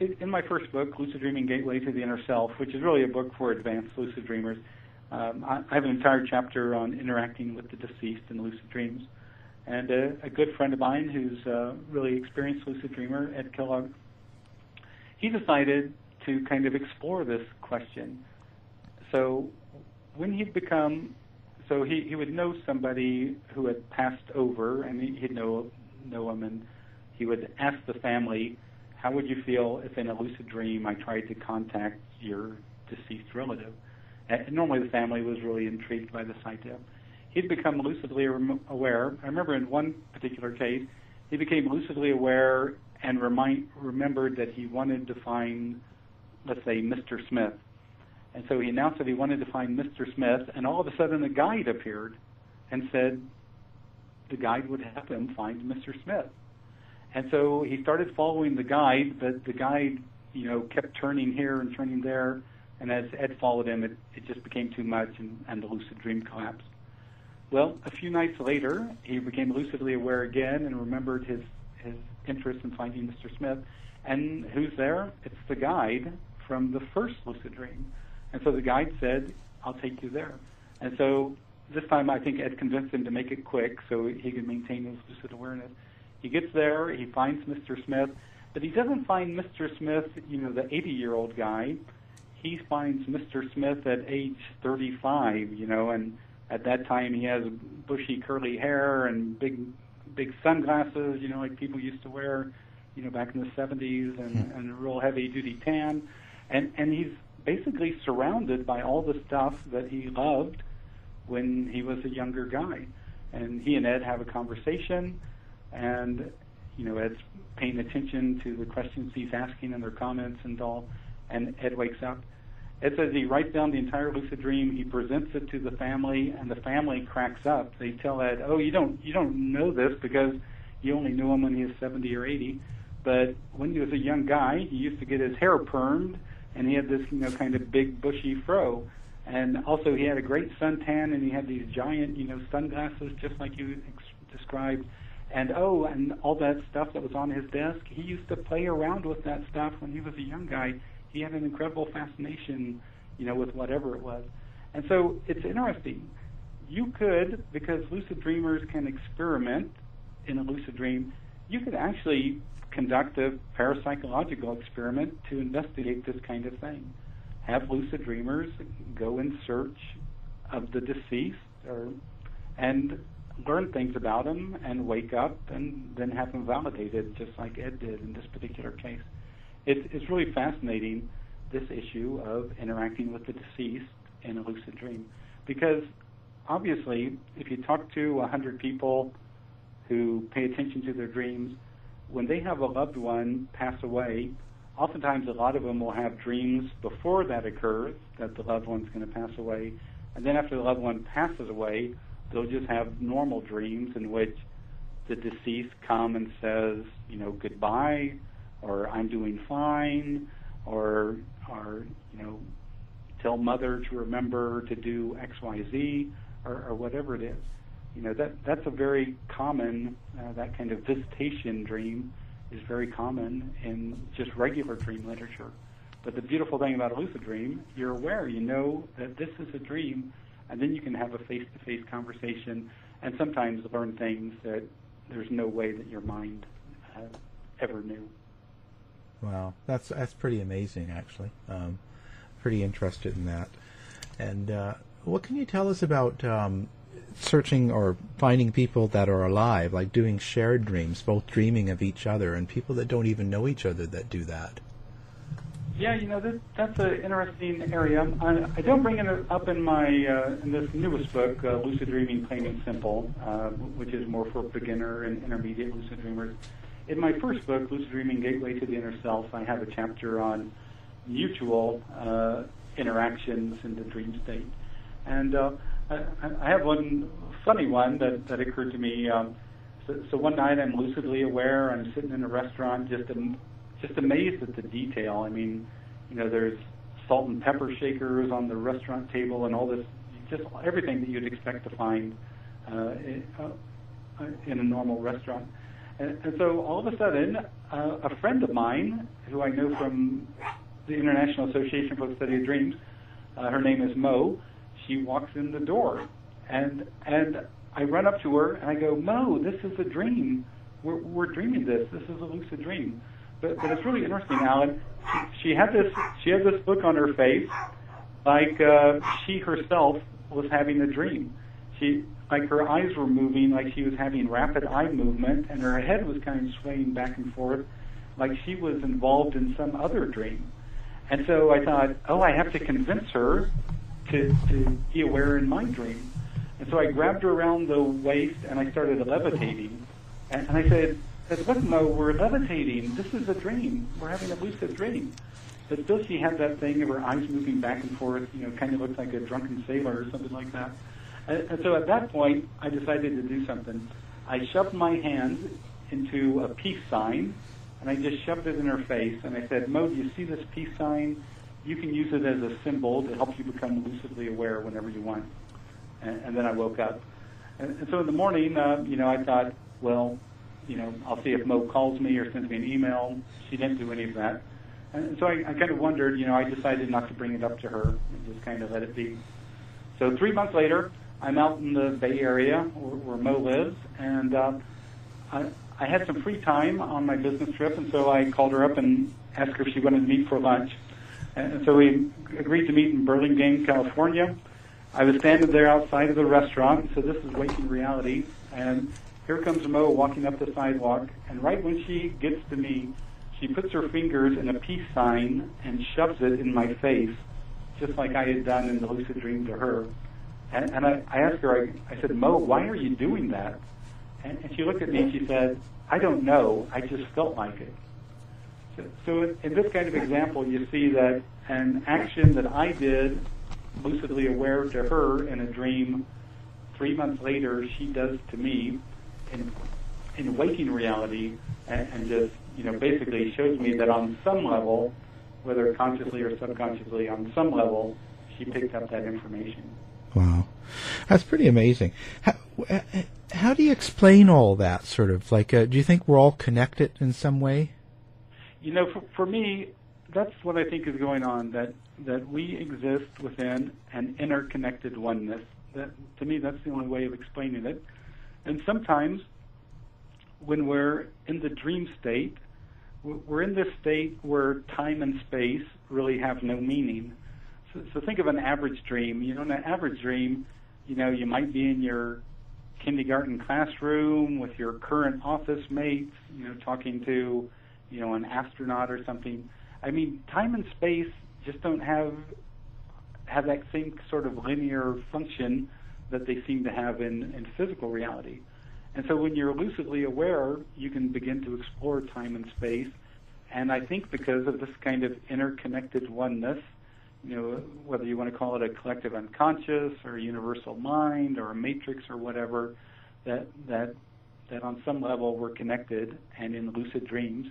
in my first book, Lucid Dreaming Gateway to the Inner Self, which is really a book for advanced lucid dreamers, um, I, I, have an entire chapter on interacting with the deceased in lucid dreams. And a, a good friend of mine who's a really experienced lucid dreamer, Ed Kellogg, he decided to kind of explore this question. So when he'd become, so he, he would know somebody who had passed over, and he'd know, know him, and he would ask the family, how would you feel if in a lucid dream I tried to contact your deceased relative? And normally the family was really intrigued by this idea. He'd become lucidly aware. I remember in one particular case, he became lucidly aware and remind, remembered that he wanted to find, let's say, Mr. Smith. And so he announced that he wanted to find Mr. Smith, and all of a sudden a guide appeared and said the guide would help him find Mr. Smith. And so he started following the guide, but the guide, you know, kept turning here and turning there. And as Ed followed him, it, it just became too much, and, and the lucid dream collapsed. Well, a few nights later, he became lucidly aware again and remembered his his interest in finding Mr. Smith. And who's there? It's the guide from the first lucid dream. And so the guide said, "I'll take you there." And so this time, I think Ed convinced him to make it quick so he could maintain his lucid awareness. He gets there, he finds Mr. Smith, but he doesn't find Mr. Smith, you know, the 80 year old guy. He finds Mr. Smith at age 35, you know, and at that time he has bushy curly hair and big big sunglasses, you know, like people used to wear, you know, back in the 70s, and, Hmm. and a real heavy duty tan, and and he's basically surrounded by all the stuff that he loved when he was a younger guy, and he and Ed have a conversation, and you know Ed's paying attention to the questions he's asking and their comments and all, and Ed wakes up. Ed says he writes down the entire lucid dream. He presents it to the family, and the family cracks up. They tell Ed, "Oh, you don't you don't know this because you only knew him when he was 70 or 80, but when he was a young guy, he used to get his hair permed, and he had this you know kind of big bushy fro, and also he had a great suntan, and he had these giant you know sunglasses just like you ex- described." And oh, and all that stuff that was on his desk, he used to play around with that stuff when he was a young guy he had an incredible fascination, you know, with whatever it was. And so it's interesting. You could, because lucid dreamers can experiment in a lucid dream, you could actually conduct a parapsychological experiment to investigate this kind of thing. Have lucid dreamers go in search of the deceased or and learn things about them and wake up and then have them validated just like Ed did in this particular case. It's, it's really fascinating this issue of interacting with the deceased in a lucid dream. Because obviously if you talk to 100 people who pay attention to their dreams when they have a loved one pass away oftentimes a lot of them will have dreams before that occurs that the loved one's going to pass away. And then after the loved one passes away they'll just have normal dreams in which the deceased come and says you know goodbye or I'm doing fine, or or you know, tell mother to remember to do X, Y, Z, or, or whatever it is. You know that that's a very common uh, that kind of visitation dream is very common in just regular dream literature. But the beautiful thing about a lucid dream, you're aware, you know that this is a dream, and then you can have a face-to-face conversation, and sometimes learn things that there's no way that your mind uh, ever knew. Wow, that's that's pretty amazing, actually. Um, pretty interested in that. And uh, what can you tell us about um, searching or finding people that are alive, like doing shared dreams, both dreaming of each other, and people that don't even know each other that do that? Yeah, you know that, that's an interesting area. I, I don't bring it up in my uh, in this newest book, uh, Lucid Dreaming Plain and Simple, uh, which is more for beginner and intermediate lucid dreamers. In my first book, Lucid Dreaming Gateway to the Inner Self, I have a chapter on mutual uh, interactions in the dream state. And uh, I, I have one funny one that, that occurred to me. Um, so, so one night I'm lucidly aware, I'm sitting in a restaurant just am, just amazed at the detail. I mean, you know, there's salt and pepper shakers on the restaurant table and all this, just everything that you'd expect to find uh, in, uh, in a normal restaurant. And, and so all of a sudden, uh, a friend of mine, who I know from the International Association for the Study of Dreams, uh, her name is Mo. She walks in the door, and and I run up to her and I go, Mo, this is a dream. We're we're dreaming this. This is a lucid dream. But but it's really interesting, Alan. She, she had this she had this look on her face, like uh, she herself was having a dream. She like her eyes were moving, like she was having rapid eye movement, and her head was kind of swaying back and forth, like she was involved in some other dream. And so I thought, oh, I have to convince her to, to be aware in my dream. And so I grabbed her around the waist and I started levitating. And, and I said, said, look, Mo, we're levitating. This is a dream. We're having a lucid dream. But still she had that thing of her eyes moving back and forth, you know, kind of looked like a drunken sailor or something like that. And, and so at that point, I decided to do something. I shoved my hand into a peace sign, and I just shoved it in her face, and I said, Mo, do you see this peace sign? You can use it as a symbol to help you become lucidly aware whenever you want. And, and then I woke up. And, and so in the morning, uh, you know, I thought, well, you know, I'll see if Mo calls me or sends me an email. She didn't do any of that. And so I, I kind of wondered, you know, I decided not to bring it up to her and just kind of let it be. So three months later, I'm out in the Bay Area where, where Mo lives, and uh, I, I had some free time on my business trip, and so I called her up and asked her if she wanted to meet for lunch. And so we agreed to meet in Burlingame, California. I was standing there outside of the restaurant, so this is waking reality, and here comes Mo walking up the sidewalk, and right when she gets to me, she puts her fingers in a peace sign and shoves it in my face, just like I had done in the lucid dream to her. And, and I, I asked her, I, I said, Mo, why are you doing that? And, and she looked at me and she said, I don't know, I just felt like it. So, so in, in this kind of example, you see that an action that I did, lucidly aware to her in a dream, three months later, she does to me in, in waking reality and, and just, you know, basically shows me that on some level, whether consciously or subconsciously, on some level, she picked up that information. Wow. That's pretty amazing. How, how do you explain all that, sort of? Like, uh, do you think we're all connected in some way? You know, for, for me, that's what I think is going on, that, that we exist within an interconnected oneness. That, to me, that's the only way of explaining it. And sometimes when we're in the dream state, we're in this state where time and space really have no meaning. So, so think of an average dream. You know, in an average dream, you know, you might be in your kindergarten classroom with your current office mates, you know, talking to, you know, an astronaut or something. I mean, time and space just don't have have that same sort of linear function that they seem to have in, in physical reality. And so when you're lucidly aware, you can begin to explore time and space. And I think because of this kind of interconnected oneness, you know, whether you want to call it a collective unconscious or a universal mind or a matrix or whatever, that that that on some level we're connected, and in lucid dreams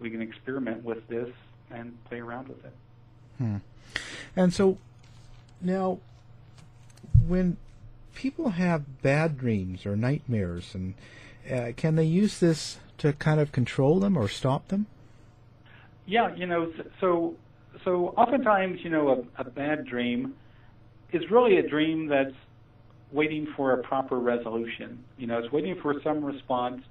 we can experiment with this and play around with it. Hmm. And so now, when people have bad dreams or nightmares, and uh, can they use this to kind of control them or stop them? Yeah, you know, so so oftentimes, you know, a, a bad dream is really a dream that's waiting for a proper resolution. You know, it's waiting for some response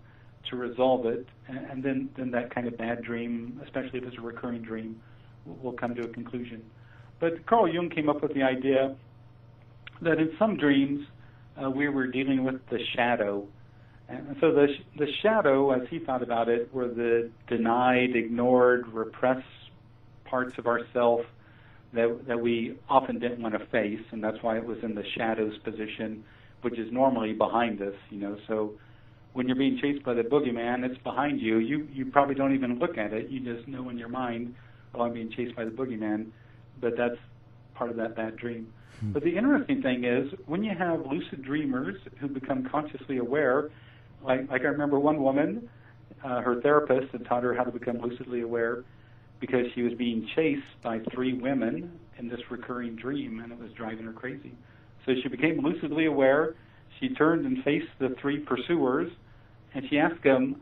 to resolve it, and, and then then that kind of bad dream, especially if it's a recurring dream, will, will come to a conclusion. But Carl Jung came up with the idea that in some dreams uh, we were dealing with the shadow. And so the, sh- the shadow, as he thought about it, were the denied, ignored, repressed parts of ourself that, that we often didn't want to face, and that's why it was in the shadows position, which is normally behind us, you know. So when you're being chased by the boogeyman, it's behind you. You you probably don't even look at it. You just know in your mind, oh, I'm being chased by the boogeyman. But that's part of that bad dream. Hmm. But the interesting thing is when you have lucid dreamers who become consciously aware, like, like I remember one woman, uh, her therapist had taught her how to become lucidly aware because she was being chased by three women in this recurring dream and it was driving her crazy. So she became lucidly aware. She turned and faced the three pursuers and she asked them,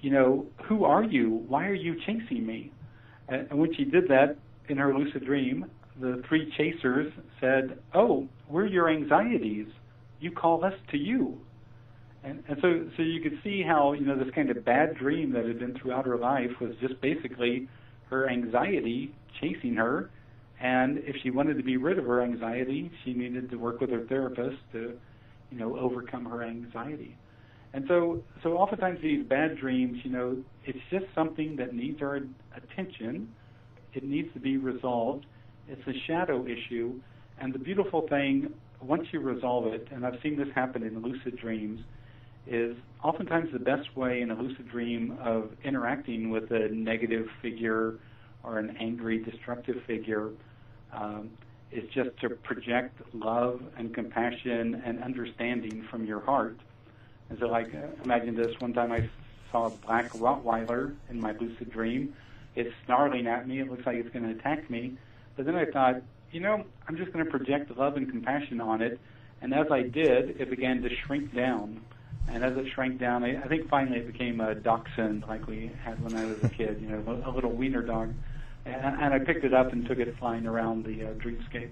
you know, who are you? Why are you chasing me? And, and when she did that in her lucid dream, the three chasers said, "Oh, we're your anxieties. You call us to you." And, and so, so you could see how you know this kind of bad dream that had been throughout her life was just basically her anxiety chasing her. And if she wanted to be rid of her anxiety, she needed to work with her therapist to, you know, overcome her anxiety. And so, so oftentimes these bad dreams, you know, it's just something that needs our attention. It needs to be resolved it's a shadow issue. And the beautiful thing, once you resolve it, and I've seen this happen in lucid dreams, is oftentimes the best way in a lucid dream of interacting with a negative figure or an angry, destructive figure um, is just to project love and compassion and understanding from your heart. And so, like, uh, imagine this one time I saw a black Rottweiler in my lucid dream. It's snarling at me. It looks like it's going to attack me. But then I thought, you know, I'm just going to project love and compassion on it. And as I did, it began to shrink down. And as it shrank down, I, I think finally it became a dachshund like we had when I was a kid, you know, a little wiener dog. And, and I picked it up and took it flying around the uh, dreamscape.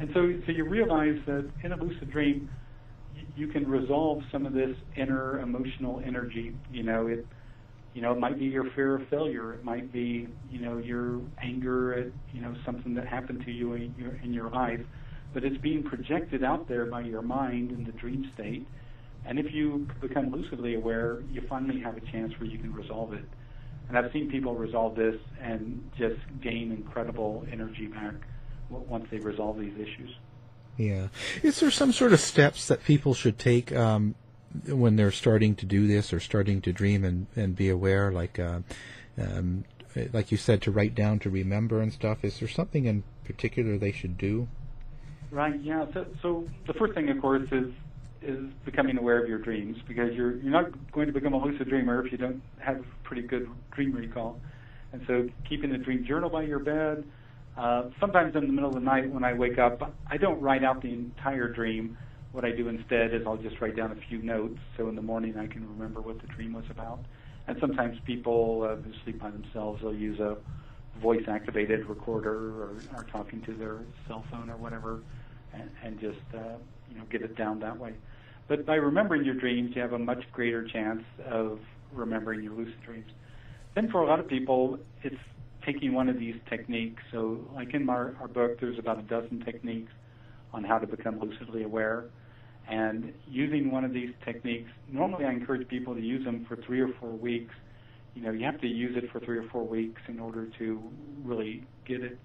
And so, so you realize that in a lucid dream, you can resolve some of this inner emotional energy. You know, it you know, it might be your fear of failure. It might be, you know, your anger at, you know, something that happened to you in your, in your life. but it's being projected out there by your mind in the dream state. And if you become lucidly aware, you finally have a chance where you can resolve it. And I've seen people resolve this and just gain incredible energy back once they resolve these issues. Yeah. Is there some sort of steps that people should take um, when they're starting to do this or starting to dream and, and be aware, like uh, um, like you said, to write down, to remember and stuff? Is there something in particular they should do? Right. Yeah. So, so the first thing, of course, is is becoming aware of your dreams because you're you're not going to become a lucid dreamer if you don't have pretty good dream recall. And so, keeping a dream journal by your bed. Uh, sometimes in the middle of the night when I wake up, I don't write out the entire dream. What I do instead is I'll just write down a few notes so in the morning I can remember what the dream was about. And sometimes people uh, who sleep by themselves will use a voice activated recorder or are talking to their cell phone or whatever and, and just uh, you know get it down that way. But by remembering your dreams, you have a much greater chance of remembering your lucid dreams. Then for a lot of people, it's taking one of these techniques. So, like in our, our book, there's about a dozen techniques on how to become lucidly aware. And using one of these techniques, normally I encourage people to use them for three or four weeks. You know, you have to use it for three or four weeks in order to really get it.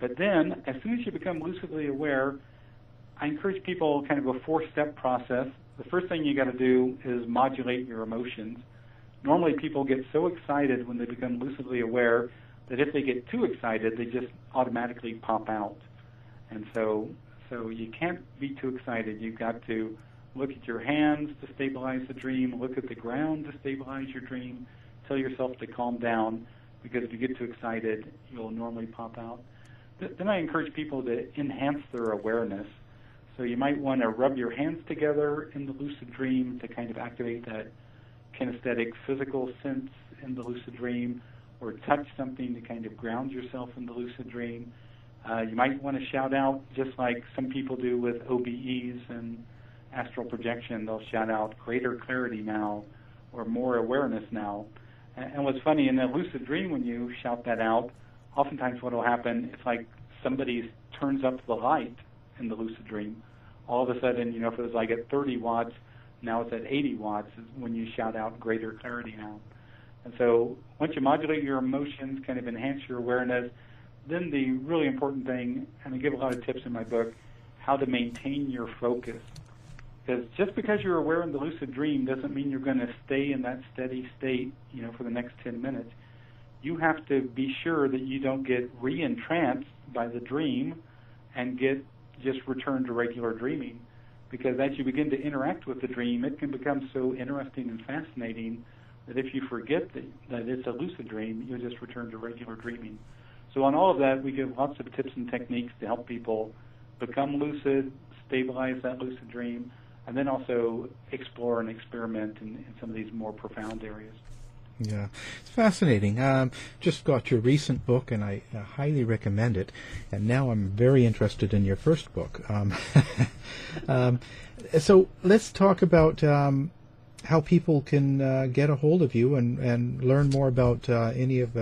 But then, as soon as you become lucidly aware, I encourage people kind of a four-step process. The first thing you got to do is modulate your emotions. Normally, people get so excited when they become lucidly aware that if they get too excited, they just automatically pop out. And so, so you can't be too excited. You've got to look at your hands to stabilize the dream. Look at the ground to stabilize your dream. Tell yourself to calm down because if you get too excited, you'll normally pop out. Then I encourage people to enhance their awareness. So you might want to rub your hands together in the lucid dream to kind of activate that kinesthetic physical sense in the lucid dream, or touch something to kind of ground yourself in the lucid dream. Uh, you might want to shout out, just like some people do with OBEs and astral projection. They'll shout out greater clarity now, or more awareness now. And, and what's funny in a lucid dream, when you shout that out, oftentimes what will happen, it's like somebody turns up the light in the lucid dream. All of a sudden, you know, if it was like at 30 watts, now it's at 80 watts when you shout out greater clarity now. And so once you modulate your emotions, kind of enhance your awareness, then the really important thing, and I give a lot of tips in my book, how to maintain your focus. Because just because you're aware in the lucid dream doesn't mean you're going to stay in that steady state, you know, for the next 10 minutes. You have to be sure that you don't get re-entranced by the dream and get just return to regular dreaming. Because as you begin to interact with the dream, it can become so interesting and fascinating that if you forget that, that it's a lucid dream, you'll just return to regular dreaming. So on all of that, we give lots of tips and techniques to help people become lucid, stabilize that lucid dream, and then also explore and experiment in, in some of these more profound areas. Yeah, it's fascinating. Um, just got your recent book, and I uh, highly recommend it. And now I'm very interested in your first book. Um, um, so let's talk about um, how people can uh, get a hold of you and, and learn more about uh, any of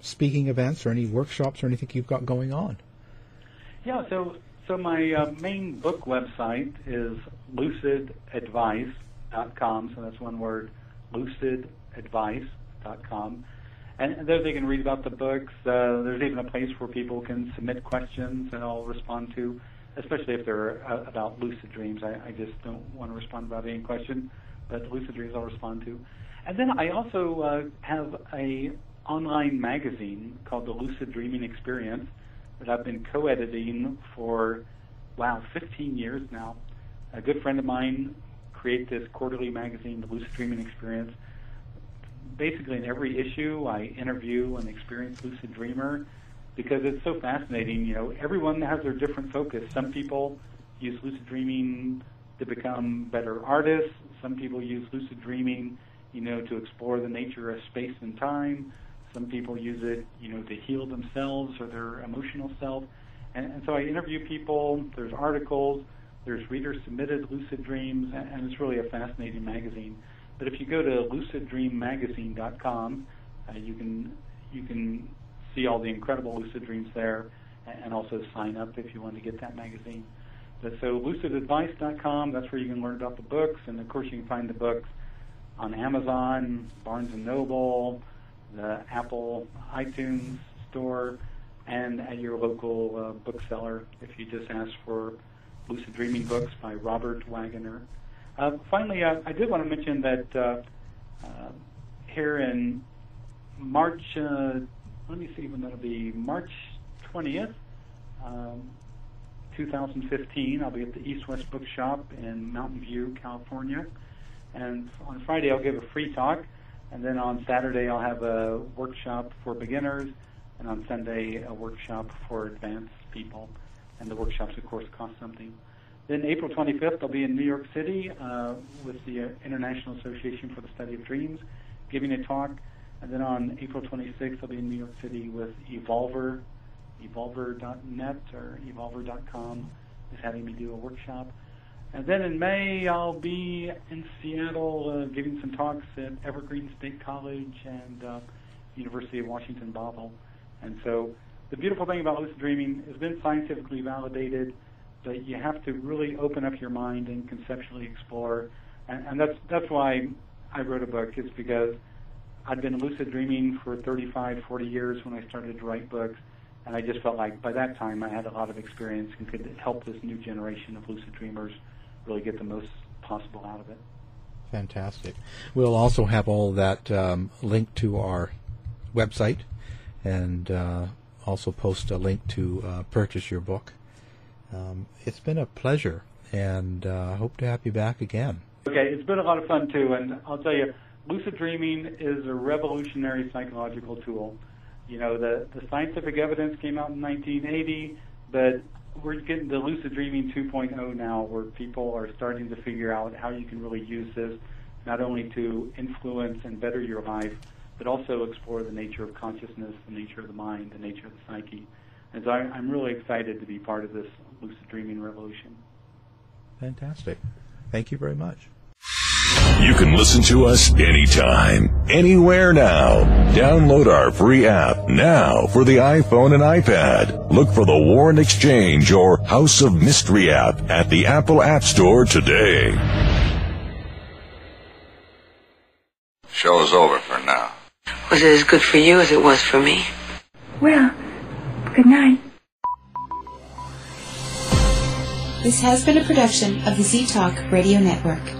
speaking events or any workshops or anything you've got going on. Yeah, so so my uh, main book website is lucidadvice.com. So that's one word, lucidadvice.com. And there they can read about the books. Uh, there's even a place where people can submit questions and I'll respond to, especially if they're uh, about lucid dreams. I, I just don't want to respond about any question but lucid dreams I'll respond to. And then I also uh, have a online magazine called the Lucid Dreaming Experience that I've been co-editing for wow 15 years now. A good friend of mine created this quarterly magazine, the Lucid Dreaming Experience. Basically, in every issue, I interview an experienced lucid dreamer because it's so fascinating. You know, everyone has their different focus. Some people use lucid dreaming to become better artists. Some people use lucid dreaming, you know, to explore the nature of space and time. Some people use it, you know, to heal themselves or their emotional self. And, and so I interview people. There's articles. There's reader-submitted lucid dreams, and, and it's really a fascinating magazine. But if you go to luciddreammagazine.com, uh, you can you can see all the incredible lucid dreams there and also sign up if you want to get that magazine. But so lucidadvice.com, that's where you can learn about the books, and of course you can find the books on Amazon, Barnes and Noble, the Apple iTunes store, and at your local uh, bookseller if you just ask for Lucid Dreaming Books by Robert Waggoner. Uh, finally, uh, I did want to mention that uh, uh, here in March, uh, let me see when that'll be, March 20th, um, 2015, I'll be at the East West Bookshop in Mountain View, California. And on Friday, I'll give a free talk. And then on Saturday, I'll have a workshop for beginners and on Sunday a workshop for advanced people. And the workshops, of course, cost something. Then April 25th, I'll be in New York City uh, with the International Association for the Study of Dreams, giving a talk. And then on April 26th, I'll be in New York City with Evolver, evolver.net or evolver.com is having me do a workshop. And then in May, I'll be in Seattle uh, giving some talks at Evergreen State College and uh, University of Washington Bothell. And so the beautiful thing about lucid dreaming has been scientifically validated, but you have to really open up your mind and conceptually explore. And, and that's that's why I wrote a book. It's because I'd been lucid dreaming for 35, 40 years when I started to write books, and I just felt like by that time I had a lot of experience and could help this new generation of lucid dreamers really get the most possible out of it. Fantastic. We'll also have all that um, linked to our website, and uh, also post a link to uh, purchase your book. Um, it's been a pleasure, and uh, hope to have you back again. Okay, it's been a lot of fun too, and I'll tell you, lucid dreaming is a revolutionary psychological tool. You know, the the scientific evidence came out in 1980, but we're getting to lucid dreaming 2.0 now, where people are starting to figure out how you can really use this not only to influence and better your life, but also explore the nature of consciousness, the nature of the mind, the nature of the psyche. And so I, I'm really excited to be part of this lucid dreaming revolution. Fantastic. Thank you very much. You can listen to us anytime, anywhere now. Download our free app now for the iPhone and iPad. Look for the Warren Exchange or House of Mystery app at the Apple App Store today. Show is over for now. Was it as good for you as it was for me? Well, good night. This has been a production of the Z Talk Radio Network.